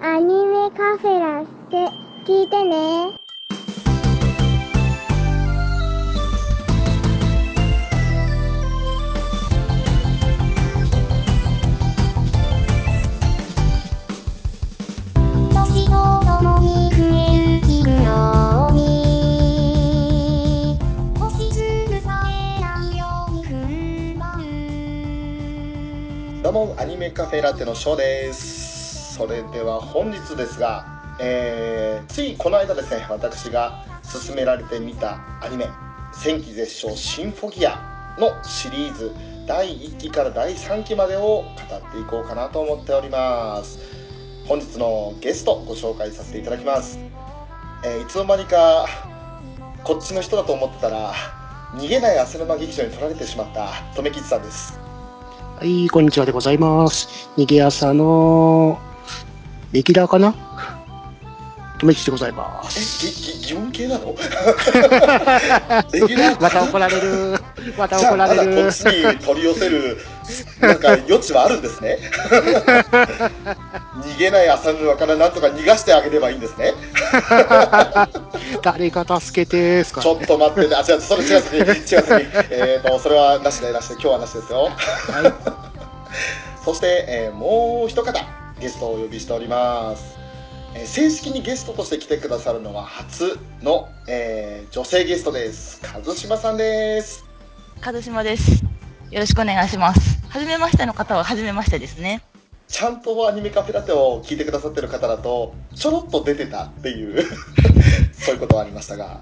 アニメカフェラって聞いてね。年とともに増えに星屑さえないように踏ん張るどうもアニメカフェラテのショーですそれでは本日ですが、えーついこの間ですね私が勧められてみたアニメ「戦記絶唱シンフォギア」のシリーズ第1期から第3期までを語っていこうかなと思っております。本日のゲストご紹介させていただきます、えーいつの間にかこっちの人だと思ってたら逃げない汗沼劇場に取られてしまった留吉さんです。はい、こんにちはでございます。逃げ朝の、レギュラーかな？留吉でございまえす。ぎぎ疑問系なのまた怒られる。また怒られるこっち。に取り寄せるなんか余地はあるんですね逃げない浅沼からなんとか逃がしてあげればいいんですね誰か助けてーすかちょっと待ってあ違うそれ違う次違うえっとそれはなしでなしで今日はなしですよはい。そして、えーもう一方ゲストをお呼びしております、えー正式にゲストとして来てくださるのは初の、えー女性ゲストです和島さんです和島です。よろしくお願いします。はじめましての方ははじめましてですね。ちゃんとアニメカフェラテを聞いてくださってる方だとちょろっと出てたっていう そういうことはありましたが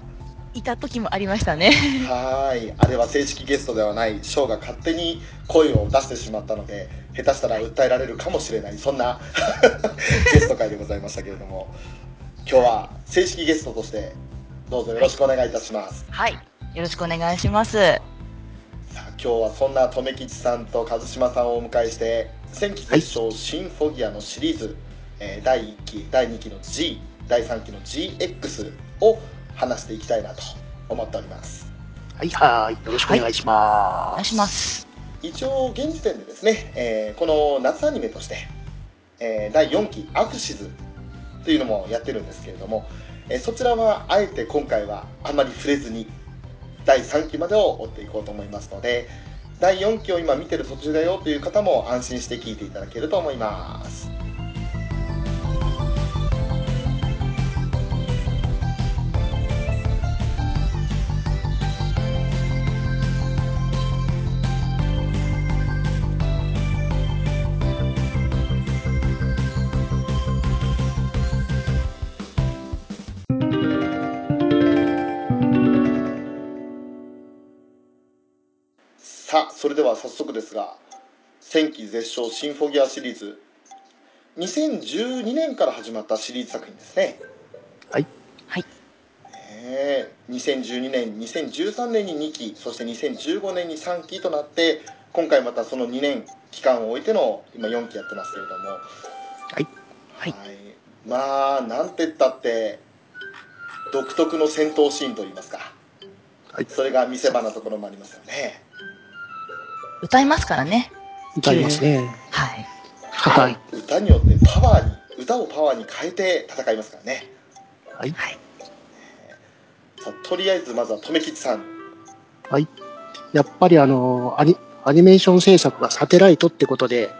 いた時もありましたね。はーいあれは正式ゲストではないショーが勝手に声を出してしまったので下手したら訴えられるかもしれないそんな ゲスト会でございましたけれども今日は正式ゲストとしてどうぞよろしくお願いいたします、はい。よろしくお願いします。さあ今日はそんな留吉さんと和島さんをお迎えして「戦記絶唱シンフォギア」のシリーズ、えー第1期第2期の G 第3期の GX を話していきたいなと思っておりますはい、はい。よろしくお願いしおます。願いします。一応現時点でですね、えーこの夏アニメとして、えー第4期「アクシズ」というのもやってるんですけれども、えそちらはあえて今回はあまり触れずに第3期までを追っていこうと思いますので第4期を今見てる途中だよという方も安心して聞いていただけると思います。それでは早速ですが「戦記絶唱シンフォギア」シリーズ2012年から始まったシリーズ作品ですねはい。はい。ね2012年2013年に2期そして2015年に3期となって今回またその2年期間を置いての今4期やってますけれどもはい。はいまあなんて言ったって独特の戦闘シーンといいますかはい。それが見せ場なところもありますよね歌いますからね。歌いますね。はい。はい。歌によってパワーに歌をパワーに変えて戦いますからねはい。はい。さあとりあえずまずは留吉さんはい。やっぱりあの、アニアニメーション制作がサテライトってことで、はい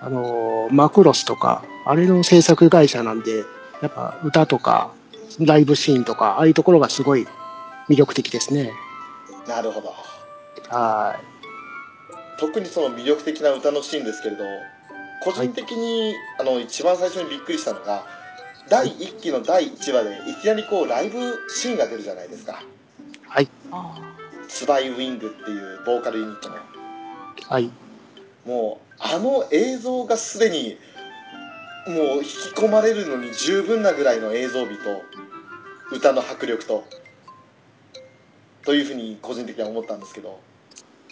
あの、マクロスとか、あれの制作会社なんで、やっぱ歌とか、ライブシーンとか、ああいうところがすごい魅力的ですね。なるほどは特にその魅力的な歌のシーンですけれど個人的に、あの一番最初にびっくりしたのが第1期の第1話でいきなりこうライブシーンが出るじゃないですかい。はい。あツバイウィングっていうボーカルユニットのはい。もうあの映像がすでにもう引き込まれるのに十分なぐらいの映像美と歌の迫力とというふうに個人的には思ったんですけど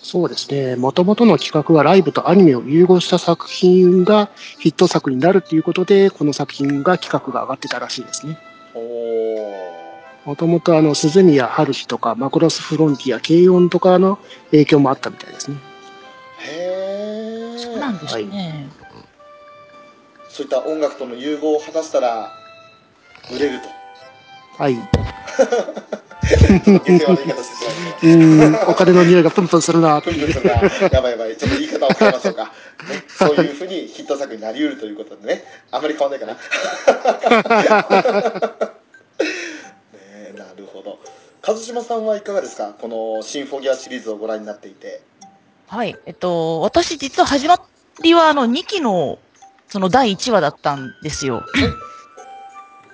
そうですね。もともとの企画はライブとアニメを融合した作品がヒット作になるということで、この作品が企画が上がってたらしいですね。おおもともとあの、鈴宮春日とか、マクロスフロンティア、軽音とかの影響もあったみたいですね。へえそうなんですね。そういった音楽との融合を果たしたら売れるとはい。うーん、お金の匂いがプンプンするな。プンプンするな。やばいやばい。ちょっと言い方を変えましょうか、ね、そういうふうにヒット作になりうるということでね。あまり変わんないかな。ねえなるほど。一島さんはいかがですか？このシンフォギアシリーズをご覧になっていて。はい。えっと、私実は始まりはあの2期のその第1話だったんですよ。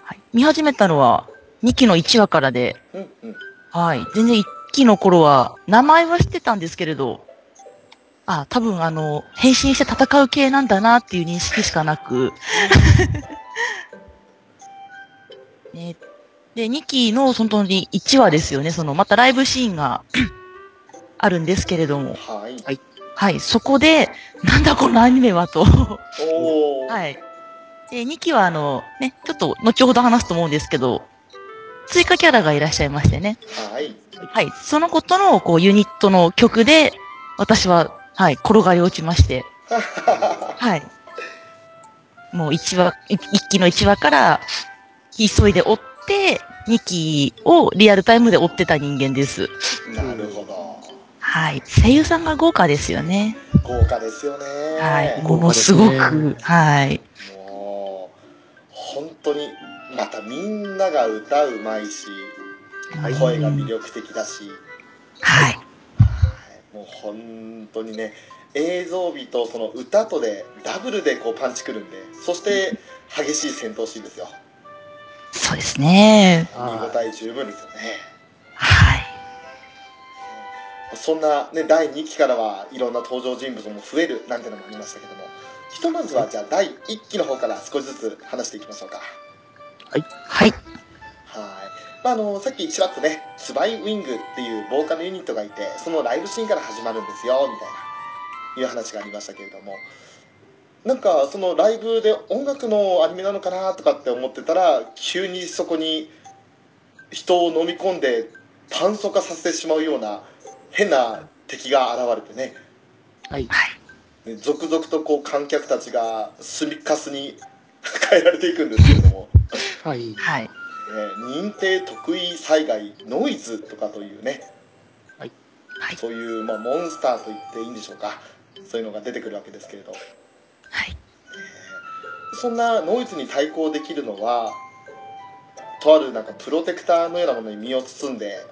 はい。見始めたのは2期の1話からで、うんうんはい。全然1期の頃は名前は知ってたんですけれど、あ、多分あの、変身して戦う系なんだなっていう認識しかなく、ね、で、2期の本当に1話ですよね。その、またライブシーンが あるんですけれども、はい。はい、そこで、なんだこのアニメはと。はい。で、2期はあの、ね、ちょっと後ほど話すと思うんですけど、追加キャラがいらっしゃいましてね。はいはい。そのことの、こう、ユニットの曲で、私は、はい、転がり落ちまして、はい。もう1話、1期の1話から、急いで追って、2期をリアルタイムで追ってた人間です。なるほどはい。声優さんが豪華ですよね。豪華ですよねはい。豪ものすごく、はい。もう本当にまたみんなが歌うまいしはい声が魅力的だし、はい。もう本当にね映像美とその歌とでダブルでこうパンチくるんでそして激しい戦闘シーンですよ。そうですね。見応え十分ですよね。はい。そんな、ね、第2期からはいろんな登場人物も増えるなんてのもありましたけどもひとまずはじゃあ第1期の方から少しずつ話していきましょうかはい。はい、まあ、あのさっきちらっとねツバイウィングっていうボーカルユニットがいてそのライブシーンから始まるんですよみたいないう話がありましたけれどもなんかそのライブで音楽のアニメなのかなとかって思ってたら急にそこに人を飲み込んで炭素化させてしまうような変な敵が現れてねはい。で続々とこう観客たちが隅っかすに 変えられていくんですけれども。はい。はい。えー認定特異災害ノイズとかというねはい。そういう、まあ、モンスターと言っていいんでしょうかそういうのが出てくるわけですけれどはい。そんなノイズに対抗できるのはとあるなんかプロテクターのようなものに身を包んで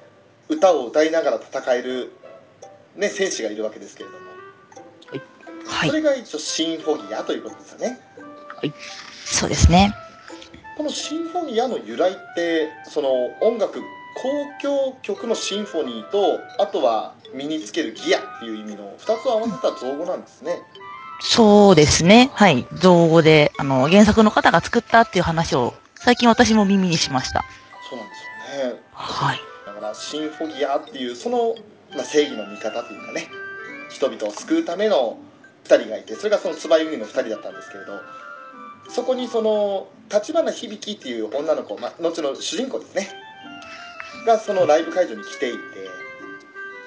歌を歌いながら戦える、ね、戦士がいるわけですけれどもはい。それが一応シンフォギアということですよねそうですね。このシンフォニアの由来ってその音楽交響曲のシンフォニーとあとは身につけるギアっていう意味の2つを合わせた造語なんですねそうですね。はい。造語で、あの、原作の方が作ったっていう話を、最近私も耳にしました。そうなんですよねはい。だからシンフォギアっていうその、まあ、正義の味方というかね人々を救うための2人がいてそれがそのつばゆりの2人だったんですけれどそこにその立花響っていう女の子、まあ、後の主人公ですね。がそのライブ会場に来ていて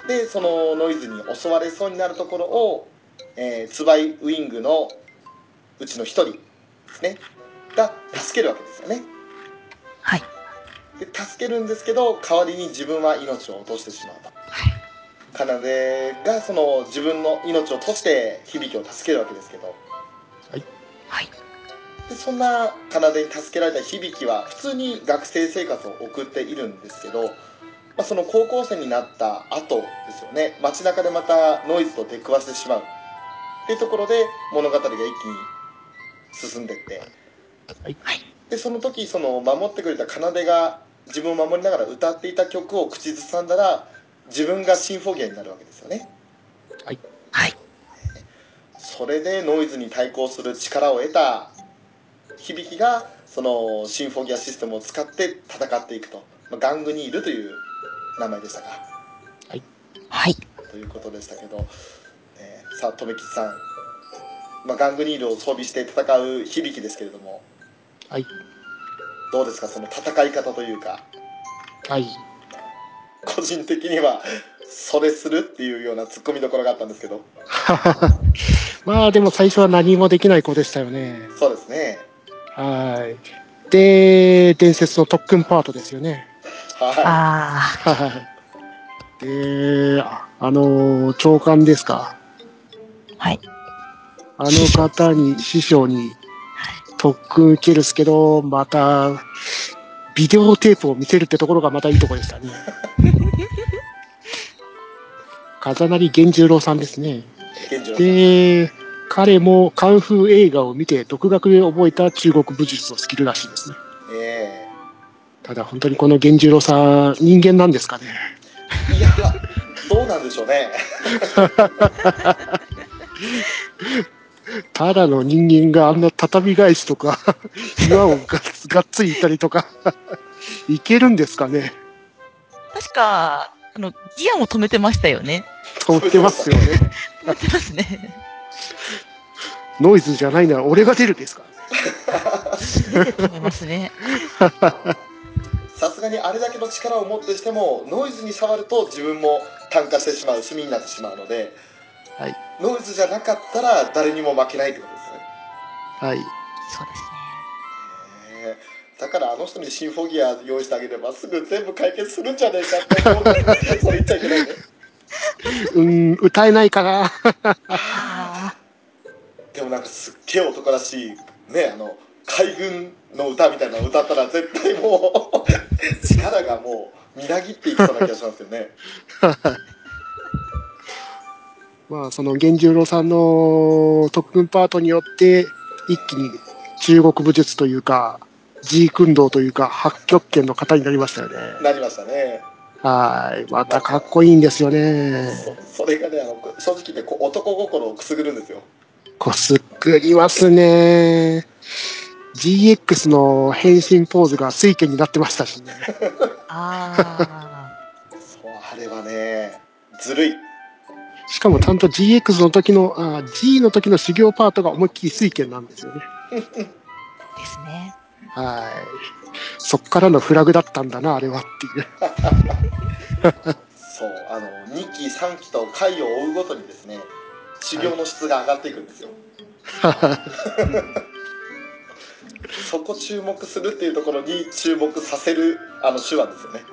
でそのノイズに襲われそうになるところを、えー、ツバイウィングのうちの1人ですね。が助けるわけですよね。はい。で助けるんですけど代わりに自分は命を落としてしまうと。奏がその自分の命を落として響を助けるわけですけど。はい。でそんな奏に助けられた響は普通に学生生活を送っているんですけど、まあ、その高校生になった後ですよね街中でまたノイズと出くわしてしまうっていうところで物語が一気に進んでってはい。でその時その守ってくれた奏が自分を守りながら歌っていた曲を口ずさんだら自分がシンフォギアになるわけですよねはい。はい。それでノイズに対抗する力を得た響がそのシンフォギアシステムを使って戦っていくと、まあ、ガングニールという名前でしたかはい。ということでしたけど、えーさあ留吉さん、まあ、ガングニールを装備して戦う響ですけれどもはい。どうですか？その戦い方というかはい。個人的にはそれするっていうようなツッコミどころがあったんですけど まあでも最初は何もできない子でしたよね。そうですね。はい。で、伝説の特訓パートですよね。はあはい。で、ああの、長官ですか？あ、はい。あの方に、師匠に特訓受けるっすけど、また、ビデオテープを見せるってところがまたいいところでしたね。風成源十郎さんですね。で、彼もカンフー映画を見て独学で覚えた中国武術のスキルらしいですね。えただ本当にこの源十郎さん、人間なんですかね。えいや、どうなんでしょうね。ただの人間があんな畳返しとか、岩をがっがっつりいったりとか、いけるんですかね。確か、あの、ギアも止めてましたよね。とってますよね。止めてますね。ノイズじゃないなら俺が出るですか止めますね。さすがにあれだけの力を持ってしても、ノイズに触ると自分も炭化してしまう、炭になってしまうので、はい。ノイズじゃなかったら誰にも負けないってことですよね。はい。そうですね。ええだからあの人にシンフォギア用意してあげればすぐ全部解決するんじゃねえかって思うのにそれ言っちゃいけないね。うーん、歌えないかな。あ でもなんかすっげえ男らしい、ね、あの、海軍の歌みたいなの歌ったら絶対もう、力がもう、みなぎっていきそうな気がしますよね。まあ、その源十郎さんの特訓パートによって、一気に中国武術というか、G 訓道というか、八極拳の方になりましたよね。なりましたね。はい。またかっこいいんですよね。そそれがね、あの、正直言ってこう男心をくすぐるんですよ。こすっくりますね。GX の変身ポーズが水拳になってましたしね。あ。あそう、あれはね、ずるい。しかもちゃんと GX の時の、あ G の時の修行パートが思いっきり水拳なんですよね。あ。ですね。はい。そっからのフラグだったんだな、あれはっていう。そう、あの、2期、3期と回を追うごとにですね、修行の質が上がっていくんですよ。そこ注目するっていうところに注目させる、あの、手腕ですよね。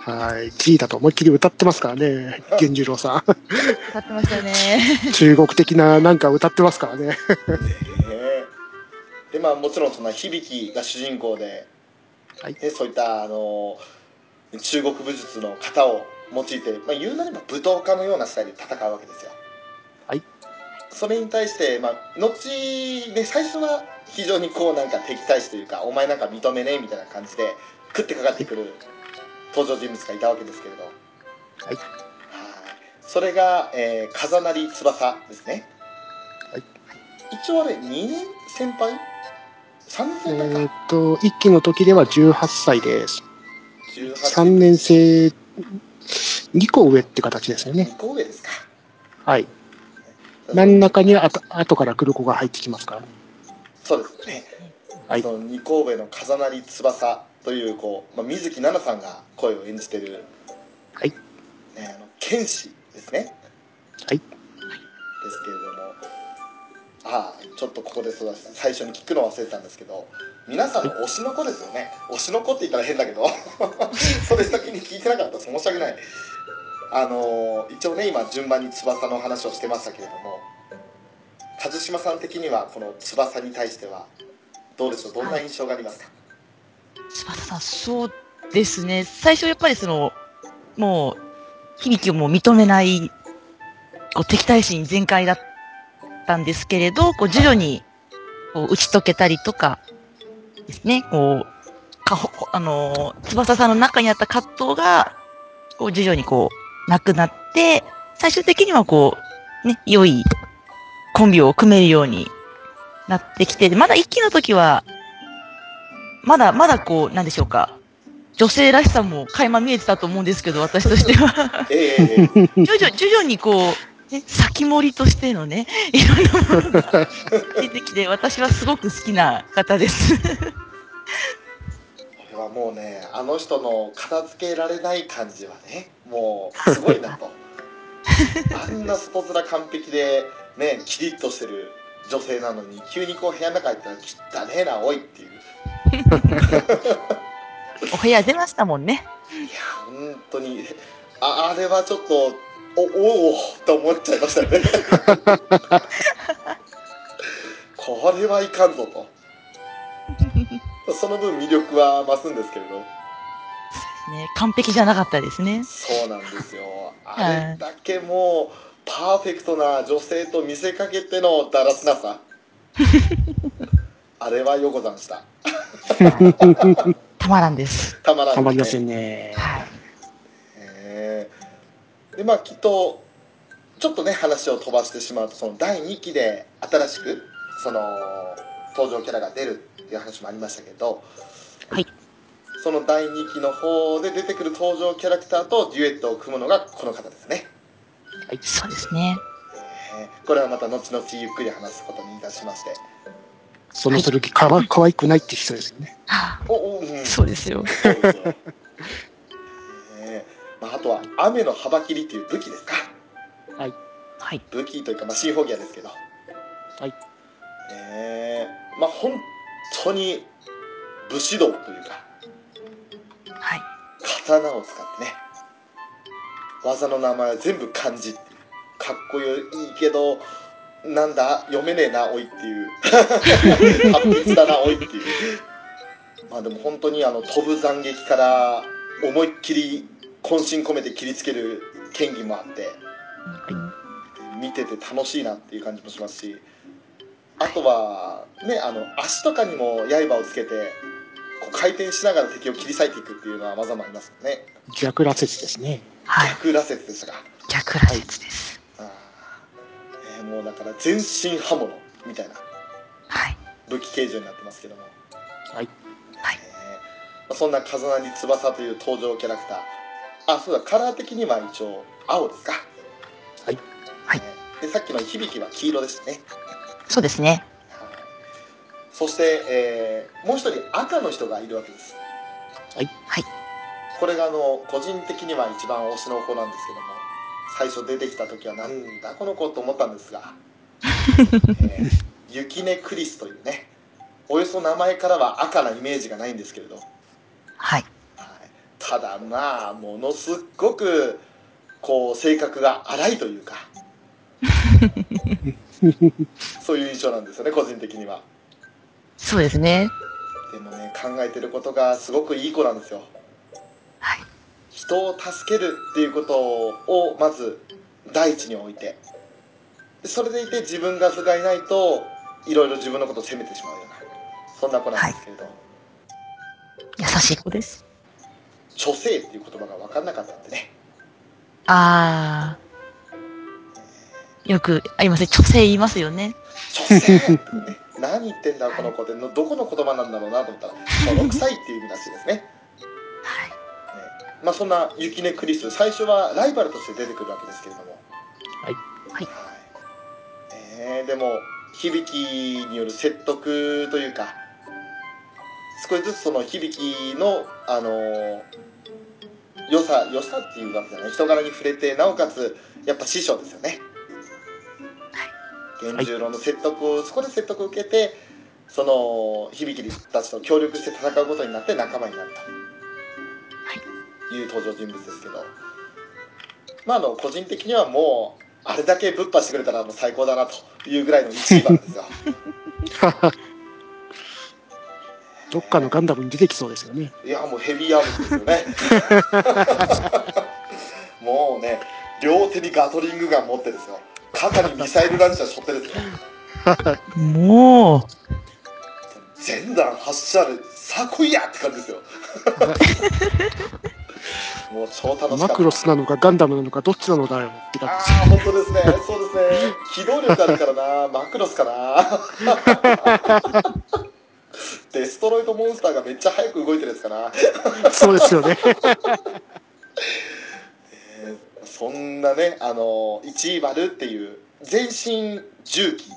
はい。G だと思いっきり歌ってますからね、源次郎さ歌ってましたよね。ん。中国的ななんか歌ってますからね。で、まあ、もちろんその響きが主人公で、はいねそういった、あの、中国武術の型を用いて、まあ、言うなれば武闘家のようなスタイルで戦うわけですよ。はい。それに対して、まあ、後、ね、最初は非常にこうなんか敵対視というか、お前なんか認めねえみたいな感じで、食ってかかってくる登場人物がいたわけですけれど、はい。はい。それが、えー、風成翼ですね。はい。一応あれ、2年先輩 ?3 年えっと、一期の時では18歳です。18 3年生、2個上って形ですよね。2個上ですか。はい。真ん中にあと後から来る子が入ってきますからね。そうですね。はいその2個上の風成翼という、こう、まあ、水木奈々さんが声を演じてる、はい。ね、あの、剣士ですね。はい。ですけれども、あ、ちょっとここで最初に聞くの忘れてたんですけど、皆さんの推しの子ですよね。推しの子って言ったら変だけど、それ先に聞いてなかったです。申し訳ない。あの一応ね、今順番に翼の話をしてましたけれども、和島さん的にはこの翼に対しては、どうでしょう？どんな印象がありますか、翼さん、そうですね。最初やっぱりその、もう、響きをもう認めない、こう、敵対心全開だったんですけれど、こう、徐々に、こう、打ち解けたりとか、ですね、こう、かほ、あのー、翼さんの中にあった葛藤が、こう、徐々にこう、なくなって、最終的にはこう、ね、良いコンビを組めるようになってきて、でまだ一期の時は、まだ、まだこう、なんでしょうか。女性らしさも垣間見えてたと思うんですけど、私としては。ええ 徐々、徐々にこう、ね、先盛りとしてのね、いろんなものが出てきて、私はすごく好きな方です。これはもうね、あの人の片付けられない感じはね、もうすごいなと。あんな外面完璧で、ねキリッとしてる女性なのに急にこう部屋の中入ったら汚ねえなおいっていういお部屋出ましたもんね。や本当にああれはちょっとおおおと思っちゃいましたよね。これはいかんぞと。その分魅力は増すんですけれど。ね、完璧じゃなかったですね。そうなんですよ。あれだけもうパーフェクトな女性と見せかけてのだらしなさ。あれはよござんした。たまらんです。たまらんですね。たまりませんね。はい。へーでまあきっとちょっとね話を飛ばしてしまうとその第2期で新しくその登場キャラが出るっていう話もありましたけどはい。その第2期の方で出てくる登場キャラクターとデュエットを組むのがこの方ですね、そうですね。えーこれはまた後々ゆっくり話すことにいたしましてその剣かわ可愛くないって人ですよね。はあおお、うん、そうですよ。まあ、あとは雨の幅切りっていう武器ですかはい。はい。武器というか、まあ、シンフォギアですけどはい。えーまあ本当に武士道というかはい。刀を使ってね技の名前は全部漢字かっこいいけどなんだ読めねえなおいっていう 達筆だなおいっていうまあでも本当にあの飛ぶ斬撃から思いっきり渾身込めて切りつける剣技もあって見てて楽しいなっていう感じもしますしあとはねあの足とかにも刃をつけてこう回転しながら敵を切り裂いていくっていうのは技もありますよね逆羅説ですね。逆羅説でしたか逆羅説です。あー、えーもうだから全身刃物みたいなはい。武器形状になってますけども、はい。はい。えーまあ、そんな風成翼という登場キャラクターあそうだカラー的には一応青ですかはい。はいえーでさっきの響は黄色でしたねそうですね。はいそして、えーもう一人赤の人がいるわけですはい。はい。これがあの個人的には一番推しの子なんですけども最初出てきた時はなんだこの子と思ったんですが、えー、ユキネクリスというねおよそ名前からは赤なイメージがないんですけれど、はい、はい。ただまあものすっごくこう性格が荒いというか そういう印象なんですよね個人的にはそうですね。でもね考えてることがすごくいい子なんですよはい。人を助けるっていうことをまず第一に置いてでそれでいて自分が図がいないといろいろ自分のことを責めてしまうようなそんな子なんですけれど、優しい子です。虚勢っていう言葉が分かんなかったんでねあー。よくありません。女性言いますよね。虚勢ってね何言ってんだこの子ってのどこの言葉なんだろうなと思ったら「泥臭い」っていう意味らしいですねねはい。まあそんなユキネクリス最初はライバルとして出てくるわけですけれどもはい。はい。えーでも響きによる説得というか少しずつその響きのあのー良さ良さっていうわけじゃない人柄に触れてなおかつやっぱ師匠ですよね。源十郎の説得をそこで説得を受けてその響たちと協力して戦うことになって仲間になるとい。う登場人物ですけど。まああの個人的にはもうあれだけぶっ破してくれたらもう最高だなというぐらいの1位番ですよ どっかのガンダムに出てきそうですよね。いやもうヘビーアームですよね。もうね両手にガトリングガン持ってですよ。肩にミサイルランチャー背負ってですよ。もう、全弾発射でさあ来いやって感じですよ。もう超楽しかった。マクロスなのかガンダムなのかどっちなのだよって感あじです。あ本当ですね。そうですね。機動力あるからな。マクロスかな デストロイドモンスターがめっちゃ速く動いてるやつかなそうですよね。そんなねあの1位バルっていう全身重機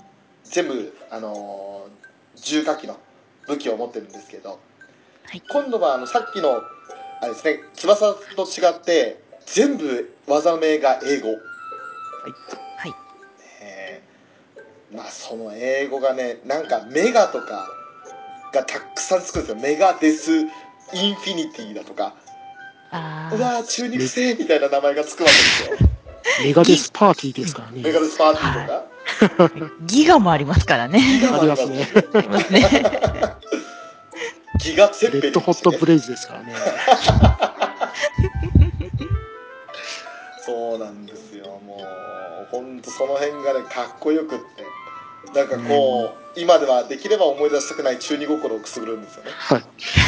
全部あの重火器の武器を持ってるんですけど、はい今度はあのさっきのあれですね翼と違って全部技名が英語、はい。えーまあその英語がねなんかメガとかがたくさんつくんですよメガデスインフィニティだとかあうわー中肉性みたいな名前がつくわけですよ メガデスパーティーですからね。メガデスパーティーとか、ーギガもありますからね。ギガもありますね。ありますね。ギガツェッペリンレッドホットブレイズですからね。そうなんですよもうほんとその辺がねかっこよくってなんかこう、今ではできれば思い出したくない中二心をくすぐるんですよねはい。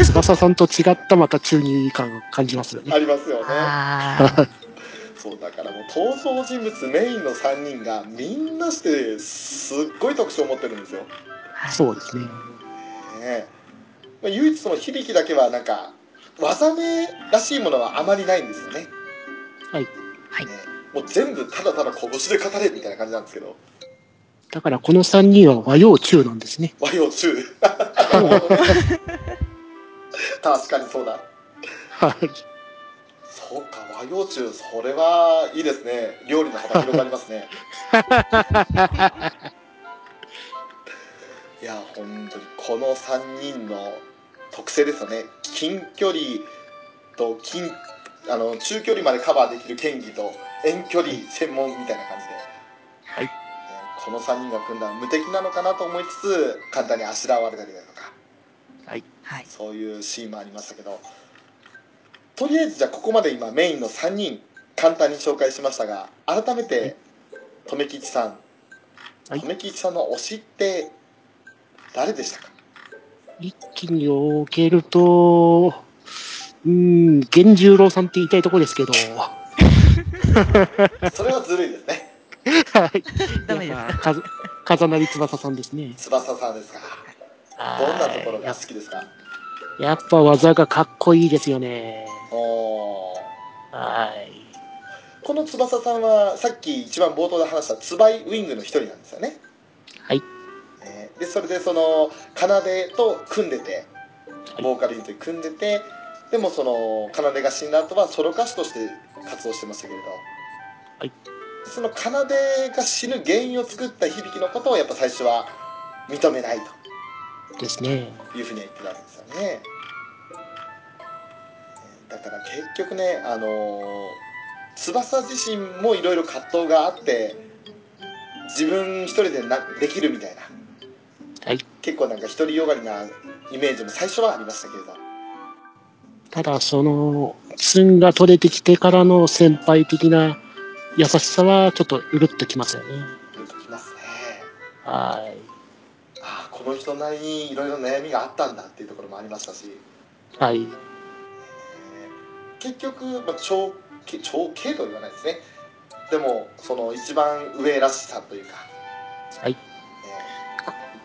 翼さんと違ったまた中二感を感じますよね。ありますよねああ。そうだからもう登場人物メインの3人がみんなしてすっごい特徴を持ってるんですよ、そうですね。ねまあ唯一その響だけはなんか技名らしいものはあまりないんですよねはい。はいねもう全部ただただ拳で語れみたいな感じなんですけどだからこの3人は和洋中なんですね。和洋中。確かにそうだ。はい。そうか和洋中それはいいですね。料理の幅広がりますね。いや本当にこの3人の特性ですよね。近距離と近あの中距離までカバーできる剣技と遠距離専門みたいな感じで、この3人が組んだら無敵なのかなと思いつつ簡単にあしらわれたりだとか。はい。そういうシーンもありましたけど。とりあえずじゃあここまで今メインの3人簡単に紹介しましたが改めて留吉さん。はい。留吉さんの推しって誰でしたか？一気におけると、うーん、源十郎さんって言いたいところですけど、それはずるいですねはい。ダメですかず風成翼さんですね。翼さんですかどんなところが好きですか？やっぱ技がかっこいいですよね。おーはい。この翼さんはさっき一番冒頭で話したツバイウィングの一人なんですよねはい。えーでそれでその奏と組んでてはいボーカルユニットに組んでてでもその奏が死んだ後はソロ歌手として活動してましたけれど、はいその奏が死ぬ原因を作った響のことをやっぱ最初は認めないですね。というふうには言ってたわけですよねえーだから結局ねあのー翼自身もいろいろ葛藤があって自分一人でなできるみたいなはい。結構なんか独りよがりなイメージも最初はありましたけれどただ、その、ツンが取れてきてからの先輩的な優しさはちょっとうるっときますよね。きますねはい。ああこの人なりにいろいろ悩みがあったんだっていうところもありましたし、はい。えー結局、まあ、長け長兄とは言わないですねでもその一番上らしさというか、はい。え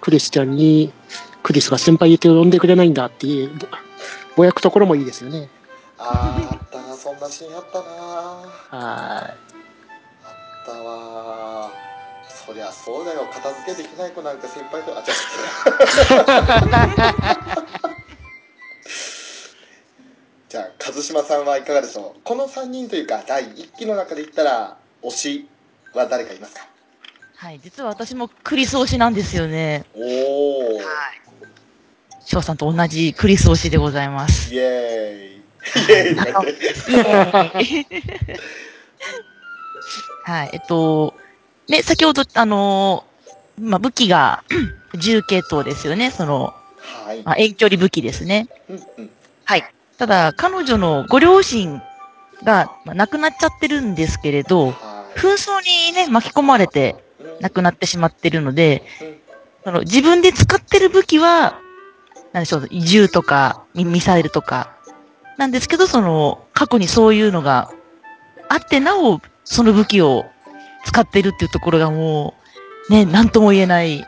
クリスチャンに、クリスが先輩って呼んでくれないんだっていう、ぼぼやくところもいいですよね。ーあーあったなそんなシーンあったなあはったわそりゃそうだよ。片付けできない子なんか先輩とあ違う。じゃあ一島さんはいかがでしょう？この3人というか第1期の中で言ったら推しは誰かいますか？はい。実は私もクリス推しなんですよね。おお翔さんと同じクリス推しでございます。イエーイ。イエーイ。とか言ってはい。えっと、ね、先ほど、あのーまあ、武器が 銃系統ですよね。その、はいまあ、遠距離武器ですね。うんうんはい。ただ、彼女のご両親が、まあ、亡くなっちゃってるんですけれど、はい紛争にね、巻き込まれてうん亡くなってしまってるのでうん、その自分で使ってる武器は、なんでしょう、銃とかミミサイルとか、なんですけど、その、過去にそういうのがあって、なお、その武器を使ってるっていうところがもう、ね、なんとも言えない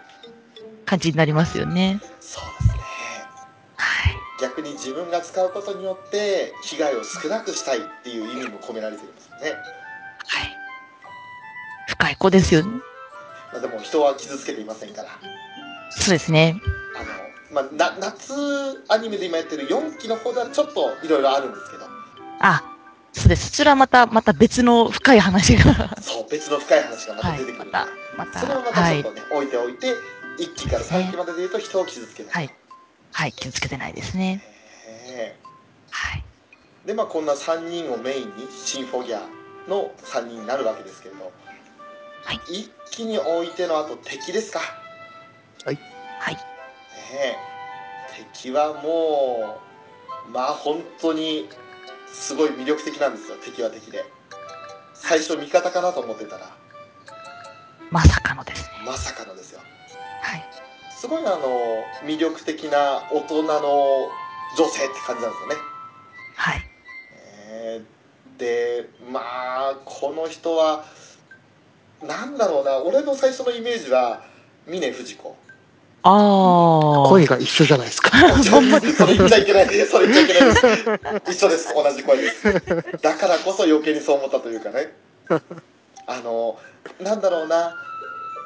感じになりますよね。そうですねはい。逆に自分が使うことによって被害を少なくしたいっていう意味も込められてるんですよね、はい。深い子ですよね。まあ、でも人は傷つけていませんからそうですね。あの、まあ、な夏アニメで今やってる4期の方ではちょっといろいろあるんですけどあ、そうです。そちらはまた、また別の深い話が。そう別の深い話がまたはい出てくる。んで、また、また、それをまたはいちょっと。ね、置いておいて1期から3期までで言うと人を傷つけない、はい。はい、気をつけてないですね。えはい。えでまあこんな3人をメインにシンフォギアの3人になるわけですけれど、はい一気に置いてのあと敵ですか？はい。ねえ敵はもうまあ本当にすごい魅力的なんですよ敵は敵で最初味方かなと思ってたらまさかのですね。まさかのですよはい。すごいあの魅力的な大人の女性って感じなんですよねはい。えーでまあこの人はなんだろうな俺の最初のイメージは峰不二子ああ。声が一緒じゃないですか。ほんまに。それ言っちゃいけない。それ言っちゃいけない。です一緒です。同じ声です。だからこそ余計にそう思ったというかね。あのなんだろうな。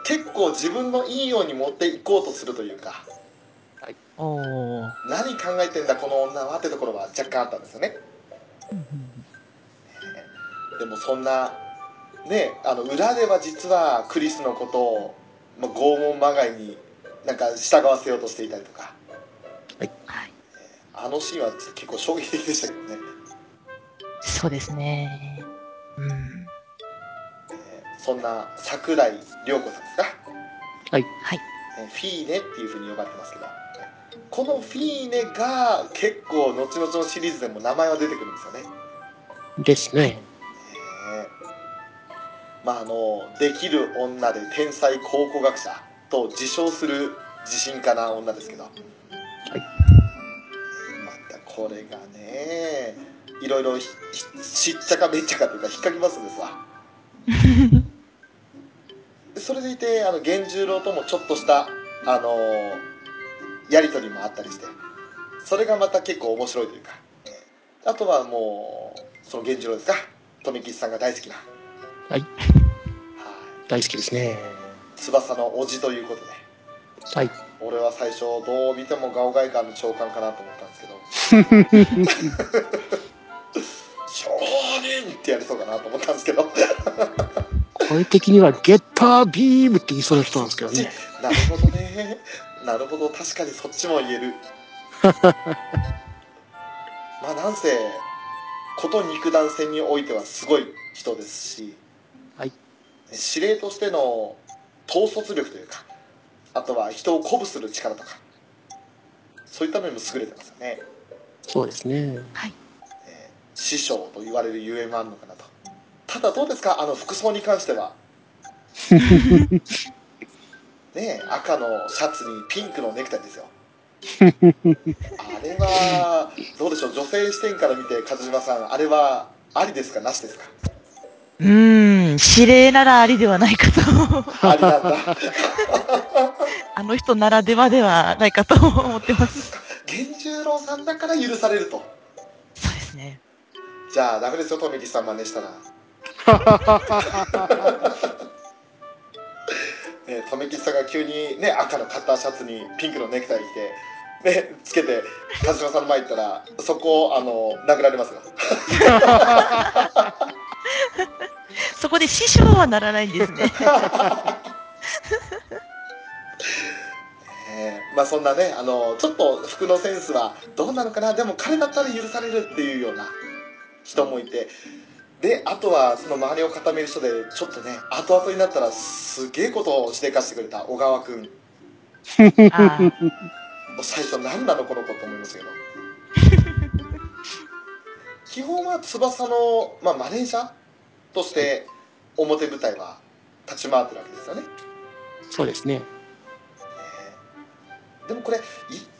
結構自分のいいように持っていこうとするというか。おー。何考えてんだこの女はってところは若干あったんですよね。でもそんなねあの裏では実はクリスのことを、まあ、拷問まがいになんか従わせようとしていたりとかはい。あのシーンは結構衝撃的でしたけどね、そうですね。うん。えーそんな桜井涼子さんですか、はい。はい。えーフィーネっていうふうに呼ばれてますけどこのフィーネが結構後々のシリーズでも名前は出てくるんですよねですね。えーまああのできる女で天才考古学者と自称する自信家な女ですけど、はい。またこれがねいろいろしっちゃかめっちゃかというか引っかきますんですわ。で それでいてあの源十郎ともちょっとしたあのやり取りもあったりしてそれがまた結構面白いというか。あとはもうその源次郎ですか。富吉さんが大好きな。はい。はい。大好きですね。翼の叔父ということで。はい。俺は最初どう見てもガオガイカンの長官かなと思ったんですけど。少年ってやりそうかなと思ったんですけど。声的にはゲッタービームって言いそうな人なんですけどね。なるほどね。なるほど。確かにそっちも言える。まあなんせこと肉弾戦においてはすごい人ですし。はい。司令としての統率力というかあとは人を鼓舞する力とかそういったのにも優れてますよね、そうですね。えー師匠と言われるゆえもあるのかなと。ただどうですか？あの服装に関しては。ねえ赤のシャツにピンクのネクタイですよ。あれはどうでしょう？女性視点から見て和島さんあれはありですか？なしですか？うーん、指令ならありではないかと。ありなんだ あの人ならではではないかと思ってます。源十郎さんだから許されるとそうですね。じゃあダメですよ富木さん真似したら ね富木さんが急にね赤のカッターシャツにピンクのネクタイ着てねつけて和島さんの前行ったらそこあの殴られますよ そこで師匠はならないんですね。えーまあそんなねあのちょっと服のセンスはどうなのかな。でも彼だったら許されるっていうような人もいて。であとはその周りを固める人でちょっとね後々になったらすげえことをしでかしてくれた小川君最初何なのこの子と思いますけど。基本は翼の、まあ、マネージャーとして表舞台は立ち回ってるわけですよね。そうですね。でもこれ1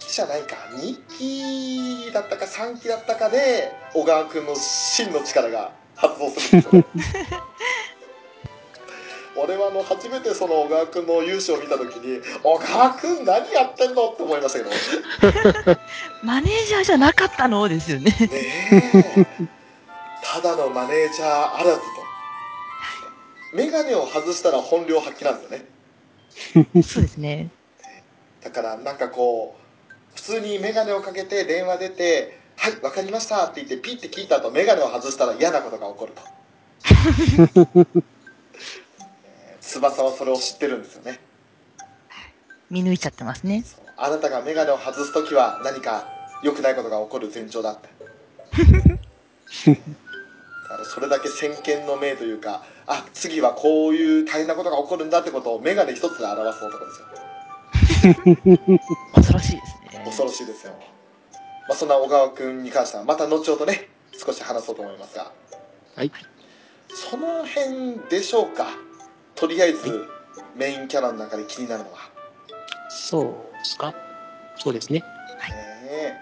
期じゃないか。2期だったか3期だったかで小川君の真の力が発動するんですよ 俺はあの初めてその小川君の勇姿を見た時に小川君何やってんのって思いましたけど。マネージャーじゃなかったのですよね。ねえ。ただのマネージャーあらずと眼鏡を外したら本領発揮なんですよねそうですね。だからなんかこう普通に眼鏡をかけて電話出て「ははいわかりました」って言ってピッて聞いた後眼鏡を外したら嫌なことが起こると えー翼はそれを知ってるんですよね見抜いちゃってますね。あなたが眼鏡を外す時は何か良くないことが起こる前兆だって だからそれだけ先見の明というかあ次はこういう大変なことが起こるんだってことを眼鏡一つで表す男ですよ 恐ろしいですね。恐ろしいですよ、まあ、そんな小川君に関してはまた後ほどね少し話そうと思いますがはい。その辺でしょうか？とりあえずメインキャラの中で気になるのはそうですか？そうですね。ねえ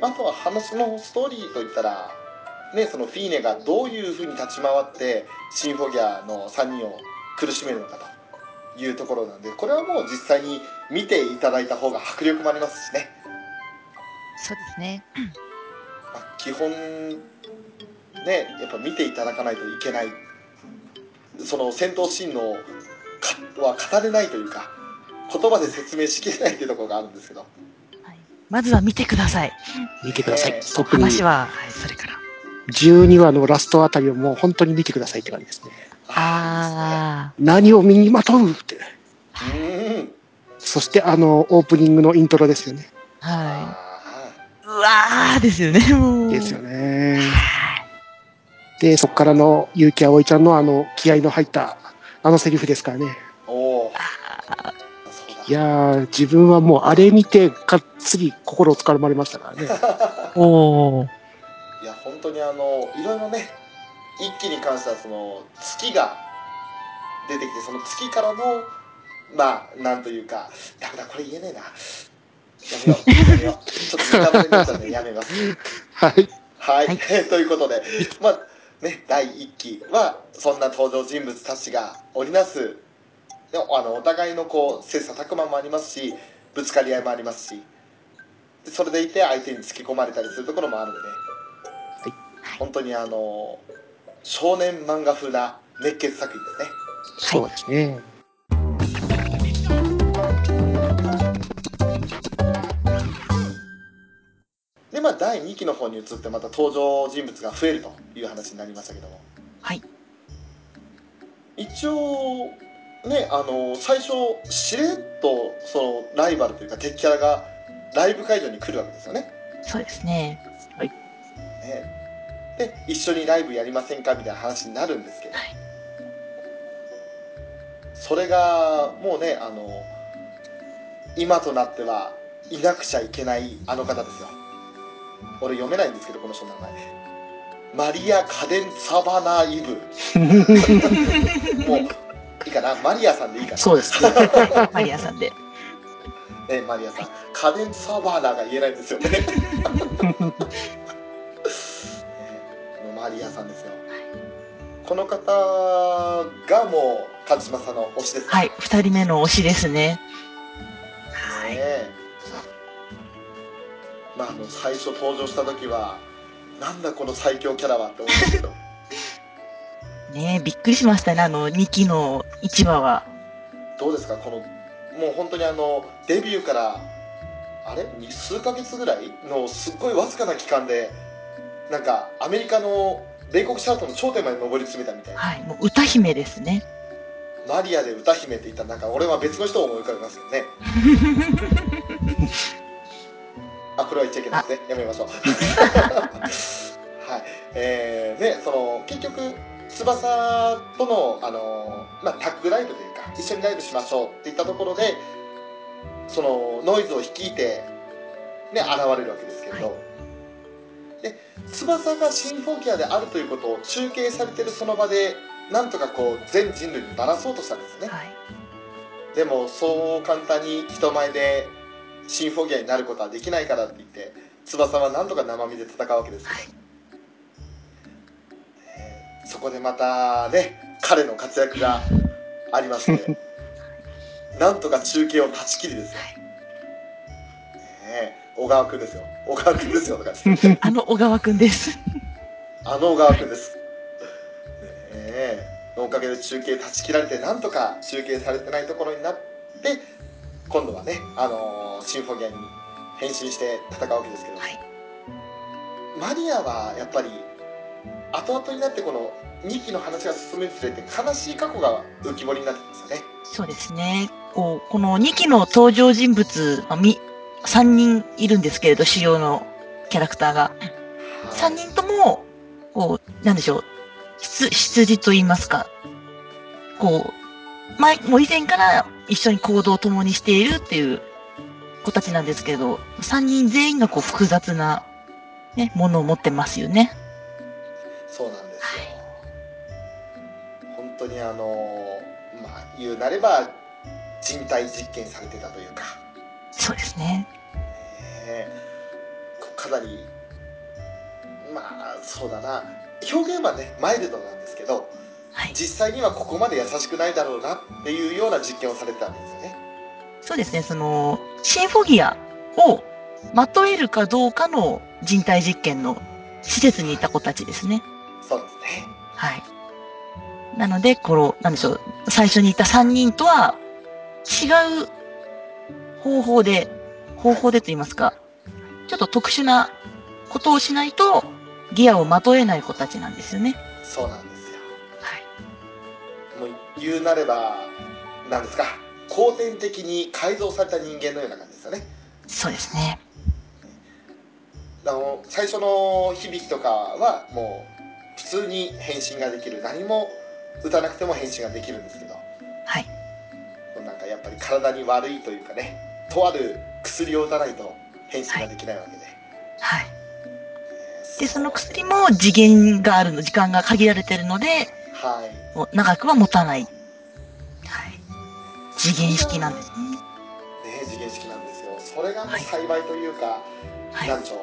あとは話のストーリーといったら、ね、そのフィーネがどういうふうに立ち回ってシンフォギアの3人を苦しめるのかというところなんでこれはもう実際に見ていただいた方が迫力もありますしね、そうですね。まあ基本ねやっぱ見ていただかないといけないその戦闘シーンのかは語れないというか言葉で説明しきれないというところがあるんですけどはい、まずは見てください。見てくださいえ。特に話は、はい、それから。12話のラストあたりをもう本当に見てくださいって感じですね。あ何を身にまとうって。そしてあの、オープニングのイントロですよね。あ、はあい。うわーですよね、もう。ですよね。で、そこからの結城葵ちゃんのあの、気合の入った、あのセリフですからね。ーおおいやー、自分はもうあれ見て、がっつり心をつかまれましたからね。おー。当にあのいろいろね一気に関してはその月が出てきてその月からのまあなんというかダメだこれ言えねえな。やめようやめよう。ちょっとネタバレになっちゃうんで やめます。はい。はい、はい。ということでまあね第1期はそんな登場人物たちが織りなす。であのお互いのこう切磋琢磨もありますしぶつかり合いもありますしでそれでいて相手に突き込まれたりするところもあるので、本当にあの少年漫画風な熱血作品ですねそうですね。でまあ第2期の方に移ってまた登場人物が増えるという話になりましたけどもはい。一応ねあの最初しれっとそのライバルというか敵キャラがライブ会場に来るわけですよねそうですね。ねで一緒にライブやりませんかみたいな話になるんですけど、はい。それがもうねあの今となってはいなくちゃいけないあの方ですよ。俺読めないんですけどこの人の名前。マリア・カデンツァバナ・イブ。もういいかな？マリアさんでいいかな？そうです。ね。マリアさんで。ね、マリアさん、カデンツァバーナーが言えないんですよね。ねマリアさんですよ。この方がもう、勝島さんの推しです。はい。二人目の推しですね。はい。ねまあ、あの、最初登場した時は、なんだこの最強キャラはって思うんですけど、ねびっくりしましたね、あの、2期の1話は。どうですか、この、もう本当にあの、デビューから、あれ？に数ヶ月ぐらい？のすっごいわずかな期間で、なんか、アメリカの米国チャートの頂点まで上り詰めたみたいな。はい。もう歌姫ですね。マリアで歌姫って言ったらなんか俺は別の人を思い浮かべますけどね あこれは言っちゃいけないですねやめましょうはいえー、でその結局翼とのあの、まあ、タッグライブというか一緒にライブしましょうっていったところでそのノイズを率いてね現れるわけですけれど、で翼がシンフォギアであるということを中継されてるその場でなんとかこう全人類にばらそうとしたんですね。はい。でもそう簡単に人前でシンフォギアになることはできないからって言って翼はなんとか生身で戦うわけですけど、はい。えーそこでまたね彼の活躍がありまして なんとか中継を断ち切りですよ、ねえ小川君ですよ小川君ですよとかあの小川くんです。あの小川君です。ねえのおかげで中継断ち切られてなんとか中継されてないところになって今度はね、あのーシンフォギアに変身して戦うわけですけど、はいマリアはやっぱり後々になってこの2期の話が進むにつれて悲しい過去が浮き彫りになってきますよねそうですね。こう、この2期の登場人物、まあ、み、3人いるんですけれど、主要のキャラクターが。3人とも、こう、なんでしょう、羊と言いますか。こう、前、もう以前から一緒に行動を共にしているっていう子たちなんですけど、3人全員がこう複雑な、ね、ものを持ってますよね。そうなんですよ本当にあのまあ言うなれば人体実験されてたというか、そうですね。ねこうかなりまあそうだな表現はねマイルドなんですけどはい。実際にはここまで優しくないだろうなっていうような実験をされてたんですよねそうですね、その、シンフォギアをまとえるかどうかの人体実験の施設にいた子たちですね。そうですねはい。なので、この、なんでしょう、最初にいた3人とは違う方法で、方法でと言いますか、ちょっと特殊なことをしないとギアをまとえない子たちなんですよね。そうなんですよはい。もう言うなればなんですか後天的に改造された人間のような感じですよねそうですね。あの最初の響きとかはもう普通に変身ができる何も打たなくても変身ができるんですけどはい。なんかやっぱり体に悪いというかねとある薬を打たないと変身ができないわけで、はい。で、その薬も次元があるの、時間が限られてるので、はい長くは持たない。はい。次元式なんですね。ね次元式なんですよそれが幸いというか、はい。なんでしょう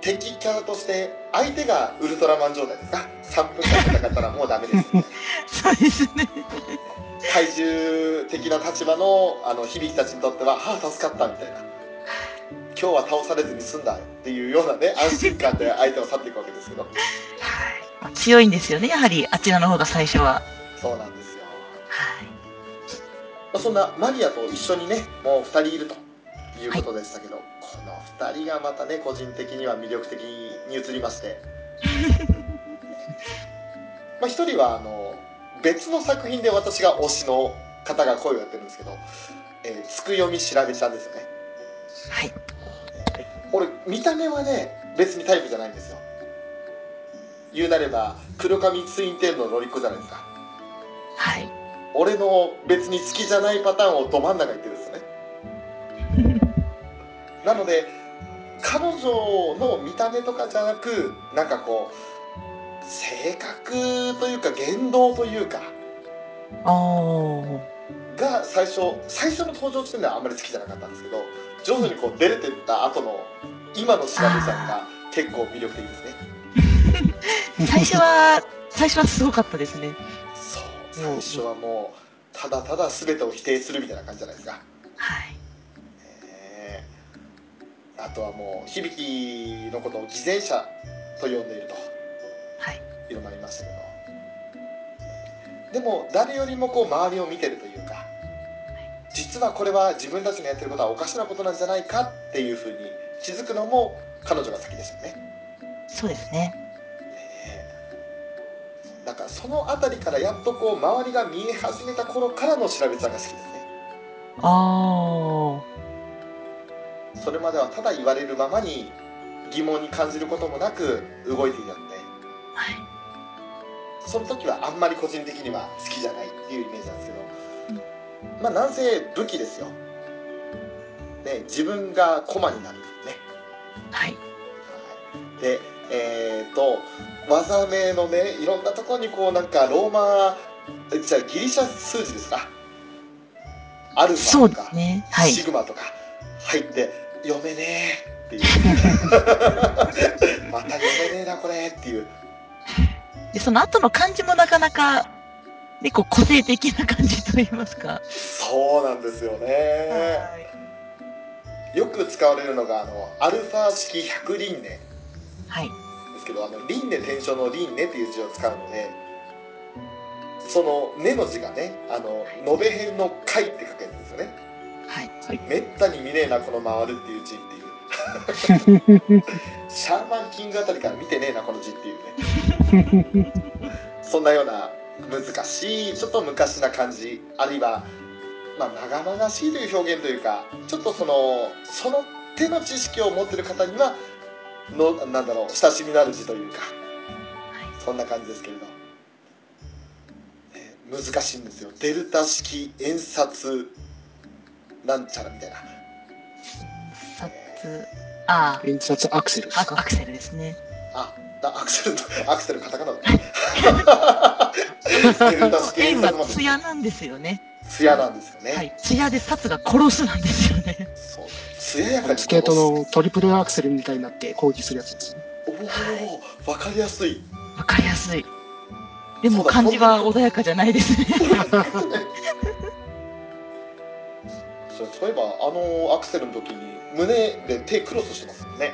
敵キャラとして相手がウルトラマン状態ですか3分間戦ったらもうダメですよね そうですね。怪獣的な立場のあの響たちにとっては「はあ助かった」みたいな「今日は倒されずに済んだ」っていうようなね安心感で相手を去っていくわけですけど。強いんですよね、やはり、あちらの方が最初は。そうなんですよ、はい。まあ、そんなマリアと一緒にねもう2人いるということでしたけど、この2人がまたね個人的には魅力的に映りまして。まあ1人はあの別の作品で私が推しの方が声をやってるんですけど「えーつくよみ調べちゃん」ですよねはい。俺見た目はね別にタイプじゃないんですよ言うなれば黒髪ツインテールのロリコじゃないですかはい。俺の別に好きじゃないパターンをど真ん中に言ってるんですよね なので彼女の見た目とかじゃなくなんかこう性格というか言動というか。が最初最初の登場地点ではあんまり好きじゃなかったんですけど徐々にこう出れてった後の今の調べさんが結構魅力的ですね 最初は、最初はすごかったですね。そう最初はもうただただ全てを否定するみたいな感じじゃないですかはい。えーあとはもう響のことを偽善者と呼んでいるとはい。いうのもありましたけどでも誰よりもこう周りを見てるというか実はこれは自分たちのやってることはおかしなことなんじゃないかっていうふうに気づくのも彼女が先でしたよねそうですね。だからその辺りからやっとこう周りが見え始めた頃からの調べちゃんが好きですねあー。それまではただ言われるままに疑問に感じることもなく動いていたんではい。その時はあんまり個人的には好きじゃないっていうイメージなんですけど、まあなんせ武器ですよ、ね、自分が駒になるね、はい。はい、でえっ、と技名のねいろんなところにこうなんかローマえじゃあギリシャ数字ですか？アルフそうァとか、ね。はい。シグマとか入って読めねえっていう。また読めねえなこれっていうで、その後の漢字もなかなか、ね、こう個性的な感じと言いますか。そうなんですよね、よく使われるのがあのアルファ式百輪廻ではい。すけどあの輪廻転生の輪廻っていう字を使うのでその「根」の字がねあの延べ辺の「貝」って書くやつですよねはい。はい。めったに見ねえなこの回るっていう字っていう シャーマンキングあたりから見てねえなこの字っていうね そんなような難しいちょっと昔な感じあるいはまあまがまがしいという表現というかちょっとそのその手の知識を持ってる方にはのなんだろう親しみのある字というかそんな感じですけれど、えー難しいんですよ。デルタ式円札なんちゃらみたいな。札、あ印刷アクセルですあ、アかクセルですね。あだアクセルとアクセルカタカナだデルタ式円は艶 なんですよね。艶なんですよね、はい。艶で札が殺すなんですよね。そう艶やかにスケートのトリプルアクセルみたいになって攻撃するやつですね。おおわかりやすいわかりやすい。でもそうだ漢字は穏やかじゃないですね。そうそういえばあのアクセルの時に胸で手クロスしてますよね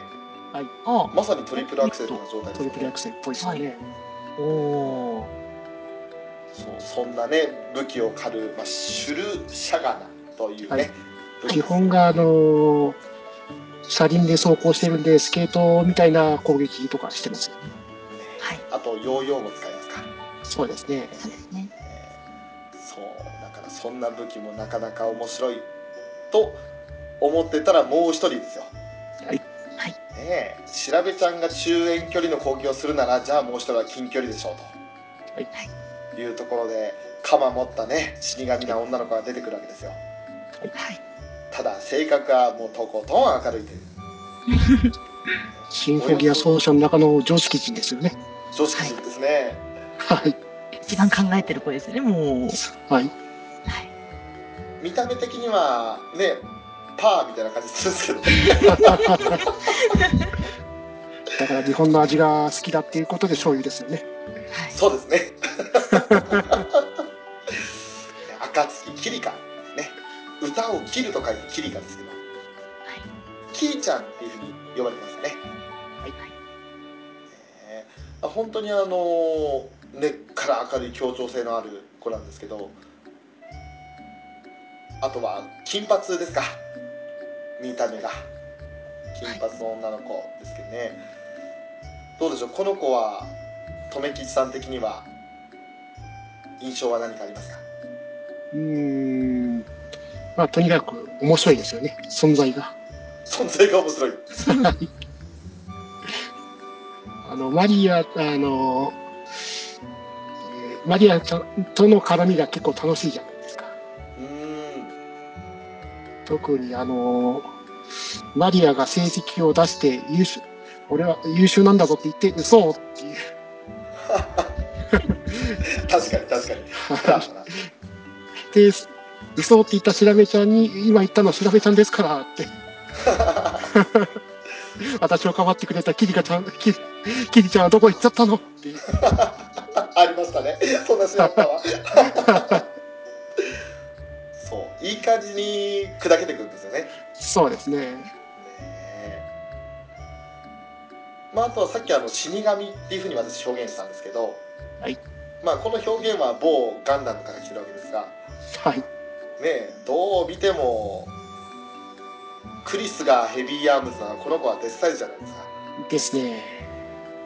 あまさにトリプルアクセルの状態ですよねトリプルアクセルっぽいですよね。おおそうそんなね武器を狩る、まあ、シュルシャガナというね、はい武器基本が、あのー車輪で走行してるんで、スケートみたいな攻撃とかしてますよね。はい。あとヨーヨーも使いますかそうですね。そうですね。そうだからそんな武器もなかなか面白いと思ってたらもう一人ですよはい。はい。ねえ調べちゃんが中遠距離の攻撃をするならじゃあもう一人は近距離でしょうはいというところで鎌持ったね死神な女の子が出てくるわけですよはい。ただ性格はもうとことん明るいという シンフォギア奏者の中の常識人ですよね。常識人ですね、はい。一番考えてる子ですね、もう。はい。はい。見た目的にはねパーみたいな感じするんですけど。だから日本の味が好きだっていうことで醤油ですよね。はい。そうですね。暁キリカね。歌を切ると書いてキリカですけど。キーちゃんっていうふうに呼ばれてますね。はい。ねあ本当にあの根っから明るい協調性のある子なんですけど。あとは金髪ですか見た目が。金髪の女の子ですけどね、どうでしょう？この子は留吉さん的には印象は何かありますか？うーん。まあ、とにかく面白いですよね。存在が。存在が面白い。は いあの、マリア、あの、えーマリアちゃんとの絡みが結構楽しいじゃな特にあの、マリアが成績を出して優秀、俺は優秀なんだぞって言って、嘘っていう。確かに確かに で、嘘って言った調べちゃんに、今言ったのは調べちゃんですからって。私をかばってくれたキリカちゃん、キキリちゃんはどこ行っちゃったのって。ありましたねそんなシーンあったわいい感じに砕けてくるんですよねそうですね。ねえまあ、あとはさっきあの死神っていうふうに私表現したんですけど、はいまあ、この表現は某ガンダムから来てるわけですが、はい。ねえ、どう見てもクリスがヘビーアームズならこの子はデスサイズじゃないですかですね。